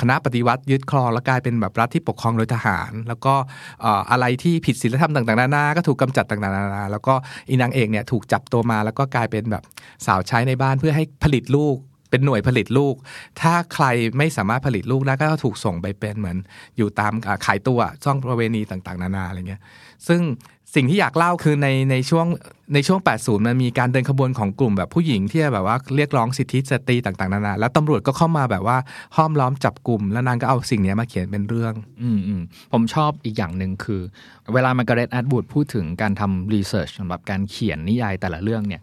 คณะปฏิวัติยึดครองแล้วกลายเป็นแบบรัฐที่ปกครองโดยทหาร แล้วก็อะไรที่ผิดศีลธรรมต่างๆนานาก็ถูกกำจัดต่างๆนานาแล้วก็อีนางเอกเนี่ยถูกจับตัวมาแล้วก็กลายเป็นแบบสาวใช้ในบ้านเพื่อให้ผลิตลูกเป็นหน่วยผลิตลูก ถ้าใครไม่สามารถผลิตลูกได้ก็ถูกส่งไปเป็นเหมือนอยู่ตามขายตัวช่องประเวณีต่างๆ นานาอะไรเงี้ย ซึ่ง สิ่งที่อยากเล่าคือในในช่วงในช่วง 80 มันมีการเดินขบวนของกลุ่มแบบผู้หญิงที่แบบว่าเรียกร้องสิทธิสตรีต่างๆนานาแล้วตำรวจก็เข้ามาแบบว่าห้อมล้อมจับกลุ่ม แล้วนางก็เอาสิ่งนี้มาเขียนเป็นเรื่อง อืมอืมผมชอบอีกอย่างหนึ่งคือ เวลามาร์เร็ตแอตวูดพูดถึงการทำ research สำหรับการเขียนนิยายแต่ละเรื่องเนี่ย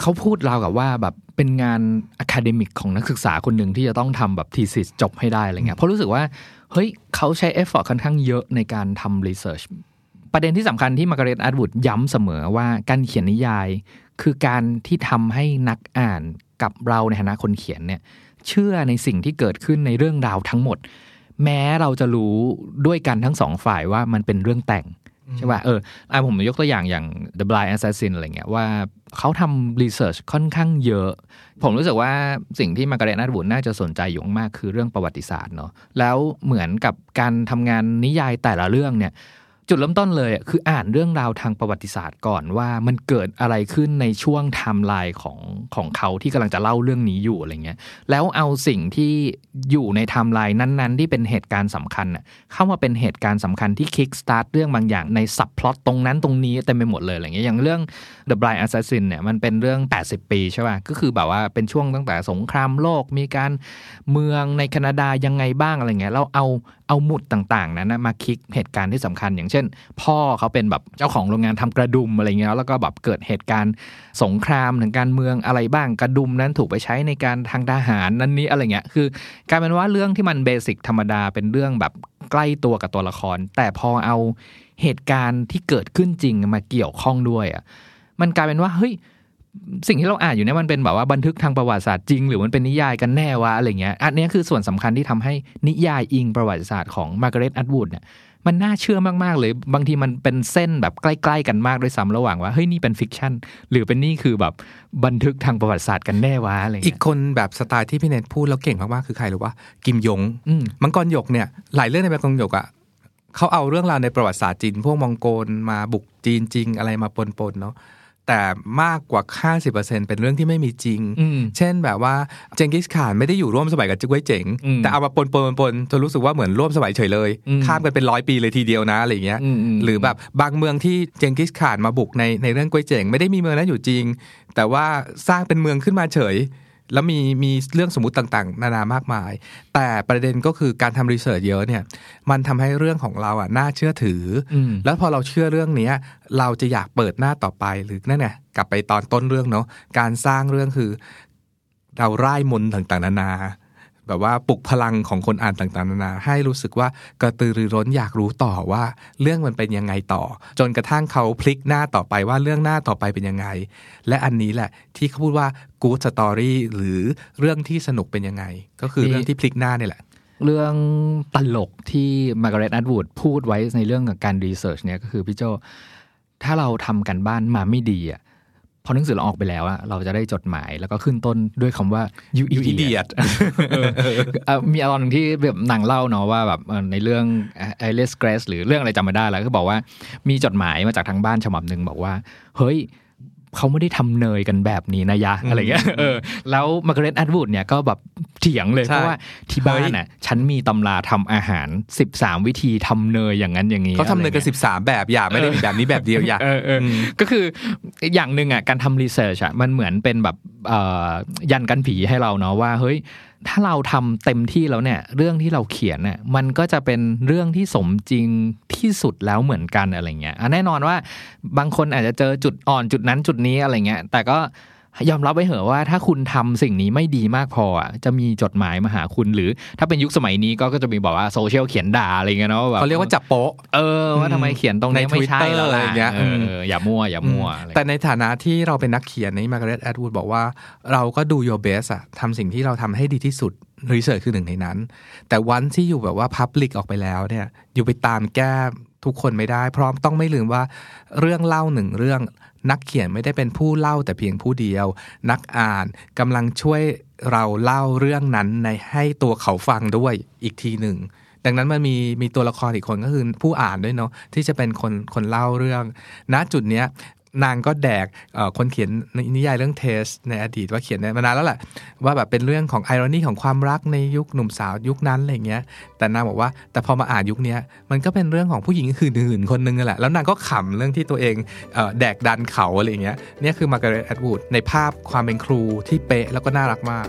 เขาพูดราวกับว่าแบบเป็นงาน academic ของนักศึกษาคนหนึ่งที่จะต้องทำแบบ thesis จบให้ได้อะไรเงี้ยเพราะรู้สึกว่าเฮ้ยเขาใช้ effort ค่อนข้างเยอะในการทำ research ประเด็นที่สำคัญที่มาร์เร็ตแอตวูดย้ำเสมอว่าการเขียนนิยาย คือการที่ทำให้นักอ่านกับเราในฐานะคนเขียนเนี่ยเชื่อในสิ่งที่เกิดขึ้นในเรื่องราวทั้งหมด แม้เราจะรู้ด้วยกันทั้งสองฝ่ายว่ามันเป็นเรื่องแต่งใช่ป่ะเอออะผมยกตัวอย่างอย่าง The Blind Assassin อะไรเงี้ยว่าเขาทำ research ค่อนข้างเยอะ ผมรู้สึกว่าสิ่งที่มาร์เร็ตแอตวูดน่าจะสนใจอยู่มากคือเรื่องประวัติศาสตร์เนาะแล้วเหมือนกับการทำงานนิยายแต่ละเรื่องเนี่ย จุดเริ่มต้นเลยคืออ่านเรื่องราวทางประวัติศาสตร์ก่อนว่ามันเกิดอะไรขึ้นในช่วงไทม์ไลน์ของของเขาที่กำลังจะเล่าเรื่องนี้อยู่อะไรเงี้ยแล้วเอาสิ่งที่อยู่ในไทม์ไลน์นั้นๆ ที่เป็นเหตุการณ์สำคัญเข้ามาเป็นเหตุการณ์สำคัญที่ kickstart เรื่องบางอย่างใน subplot ตรงนั้นตรงนี้เต็มไปหมดเลยอะไรเงี้ยอย่างเรื่อง The Blind Assassin เนี่ยมันเป็นเรื่อง 80 ปีใช่ป่ะก็คือแบบว่าเป็นช่วงตั้งแต่สงครามโลกมีการเมืองในแคนาดายังไงบ้างอะไรเงี้ยเราเอา เอาหมุดต่างๆ นั้นนะมาคลิกเหตุการณ์ที่สำคัญ อย่างเช่น พ่อเขาเป็นแบบเจ้าของโรงงานทำกระดุมอะไรเงี้ยแล้วก็แบบเกิดเหตุการณ์สงครามถึงการเมืองอะไรบ้างกระดุมนั้นถูกไปใช้ในการทางทหารนั้นนี้อะไรเงี้ยคือกลายเป็นว่าเรื่องที่มันเบสิกธรรมดาเป็นเรื่องแบบใกล้ตัวกับตัวละคร แต่พอเอาเหตุการณ์ที่เกิดขึ้นจริงมาเกี่ยวข้องด้วยอะมันกลายเป็นว่าเฮ้ย สิ่งที่เราอ่านอยู่เนี่ยมันเป็นแบบว่าบันทึกทางประวัติศาสตร์จริง หรือมันเป็นนิยายกันแน่วะอะไรเงี้ยอันเนี้ยคือส่วนสำคัญที่ทำให้นิยายอิงประวัติศาสตร์ของมาร์กาเร็ตแอตวูดเนี่ยมันน่าเชื่อมากๆเลย บางทีมันเป็นเส้นแบบใกล้ ๆ กันมากด้วยซ้ำระหว่างว่าเฮ้ยนี่เป็น fiction หรือเป็นนี่คือแบบบันทึกทางประวัติศาสตร์กันแน่วะอะไรเงี้ยอีกคนแบบสไตล์ที่พี่เนทพูดแล้วเก่งมากๆคือใครหรือว่ากิมยงอืมมังกรหยกเนี่ยหลายเรื่องในมังกรหยกอะเขาเอาเรื่องราวในประวัติศาสตร์จีนพวกมองโกลมาบุกจีนจริงอะไรมาปนๆเนาะ แต่มากกว่า 50%เป็นเรื่องที่ไม่มีจริงอืมเช่นแบบว่าเจงกิสข่านไม่ได้อยู่ร่วมสมัยกับจิ้กไว้เจ๋งอืมแต่เอามาปนๆปนๆจนรู้สึกว่าเหมือนร่วมสมัยเฉยเลยอืมข้ามกันเป็นร้อยปีเลยทีเดียวนะอะไรอย่างเงี้ยอืมอืมหรือแบบบางเมืองที่เจงกิสข่านมาบุกในในเรื่องกวยเจ๋ง ไม่ได้มีเมืองนั้นอยู่จริง แต่ว่าสร้างเป็นเมืองขึ้นมาเฉย แล้วมีมีเรื่องสมมติต่างๆ นานามากมาย แต่ประเด็นก็คือการทำรีเสิร์ชเยอะเนี่ย มันทำให้เรื่องของเราอะน่าเชื่อถือออืมแล้วพอเราเชื่อเรื่องเนี้ยเราจะอยากเปิดหน้าต่อไปหรือนั่นไงกลับไปตอนต้นเรื่องเนาะการสร้างเรื่องคือ เราไร้มนต์ต่างๆ นานา แบบว่าปลุกพลังของคนอ่านต่างๆนานาให้รู้สึกว่ากระตือรือร้นอยากรู้ต่อว่า เรื่องมันเป็นยังไงต่อ จนกระทั่งเขาพลิกหน้าต่อไปว่าเรื่องหน้าต่อไปเป็นยังไง และอันนี้แหละที่เขาพูดว่า good story หรือเรื่องที่สนุกเป็นยังไง ก็คือเรื่องที่พลิกหน้านี่แหละเรื่องตลกที่มาร์กาเร็ตแอตวูดพูดไว้ในเรื่องของการ research เนี่ยก็คือพี่โจถ้าเราทำการบ้านมาไม่ดีอะ หนังสือเราออกไปแล้วอะเราจะได้จดหมายแล้วก็ขึ้นต้นด้วยคำว่า you You idiot idiot เออเอ่อมีตอนหนึ่งที่แบบหนังเล่าเนาะว่าแบบเอ่อในเรื่อง a l i c e Grace หรือเรื่องอะไรจำไม่ได้แล้วก็บอกว่ามีจดหมายมาจากทางบ้านฉบับหนึ่งบอกว่า เฮ้ย เขาไม่ได้ทำเนยกันแบบนี้นะยะอะไรเงี้ยเออแล้วมาร์กาเร็ตแอตวูดเนี่ยก็แบบเถียงเลยใช่เพราะว่าที่บ้านเฮ้ยน่ะฉันมีตำราทำอาหาร 13 วิธีทำเนยอย่างนั้นอย่างนี้เขาทำเนยกันอะไรงี้สิบสามแบบอย่าไม่ได้มีแบบนี้แบบเดียวอย่าเออเอออก็คืออย่างหนึ่งอะการทำ research อะมันเหมือนเป็นแบบเอ่อยันกันผีให้เราเนาะว่าเฮ้ย ถ้าเราทำเต็มที่แล้วเนี่ยเรื่องที่เราเขียนเนี่ยมันก็จะเป็นเรื่องที่สมจริงที่สุดแล้วเหมือนกันอะไรเงี้ยอะแน่นอนว่าบางคนอาจจะเจอจุดอ่อนจุดนั้นจุดนี้อะไรเงี้ยแต่ก็ ยอมรับไว้เหอะว่าถ้าคุณทำสิ่งนี้ไม่ดีมากพออะจะมีจดหมายมาหาคุณ หรือถ้าเป็นยุคสมัยนี้ก็ก็จะมีบอกว่าโซเชียลเขียนด่าอะไรเงี้ยเนาะแบบเขาเรียกว่าจับโป๊ะเออว่าทำไมเขียนตรงนี้ในไม่ใช่ Twitter แล้วล่ะอะไรอย่างเงี้ยเอออย่ามั่วอย่ามั่วอะไรแต่ในฐานะที่เราเป็นนักเขียนในมาร์กาเร็ตแอดวูดบอกว่าเราก็ดู your best อะทำสิ่งที่เราทำให้ดีที่สุดรีเสิร์ชคือหนึ่งในนั้น แต่วันที่อยู่แบบว่าพับลิกออกไปแล้วเนี่ยอยู่ไปตามแก้ทุกคนไม่ได้ เพราะต้องไม่ลืมว่าเรื่องเล่าหนึ่งเรื่อง นักเขียนไม่ได้เป็นผู้เล่าแต่เพียงผู้เดียว นักอ่านกำลังช่วยเราเล่าเรื่องนั้นในให้ตัวเขาฟังด้วยอีกทีหนึ่ง ดังนั้นมันมีมีตัวละครอีกคนก็คือผู้อ่านด้วยเนาะที่จะเป็นคนคนเล่าเรื่อง ณจุดเนี้ย นางก็แดกคนเขียนนิยายเรื่อง Tess ในอดีตว่าเขียนมานานแล้วแหละว่าแบบเป็นเรื่องของ irony ของความรักในยุคหนุ่มสาวยุคนั้นอะไรเงี้ย แต่นางบอกว่าแต่พอมาอ่านยุคนี้มันก็เป็นเรื่องของผู้หญิงหื่นๆคนนึงแหละแล้วนางก็ขำเรื่องที่ตัวเองเออแดกดันเขาอะไรเงี้ยเนี่ยคือมาร์กาเร็ตแอตวูดในภาพความเป็นครูที่เป๊ะแล้วก็น่ารักมาก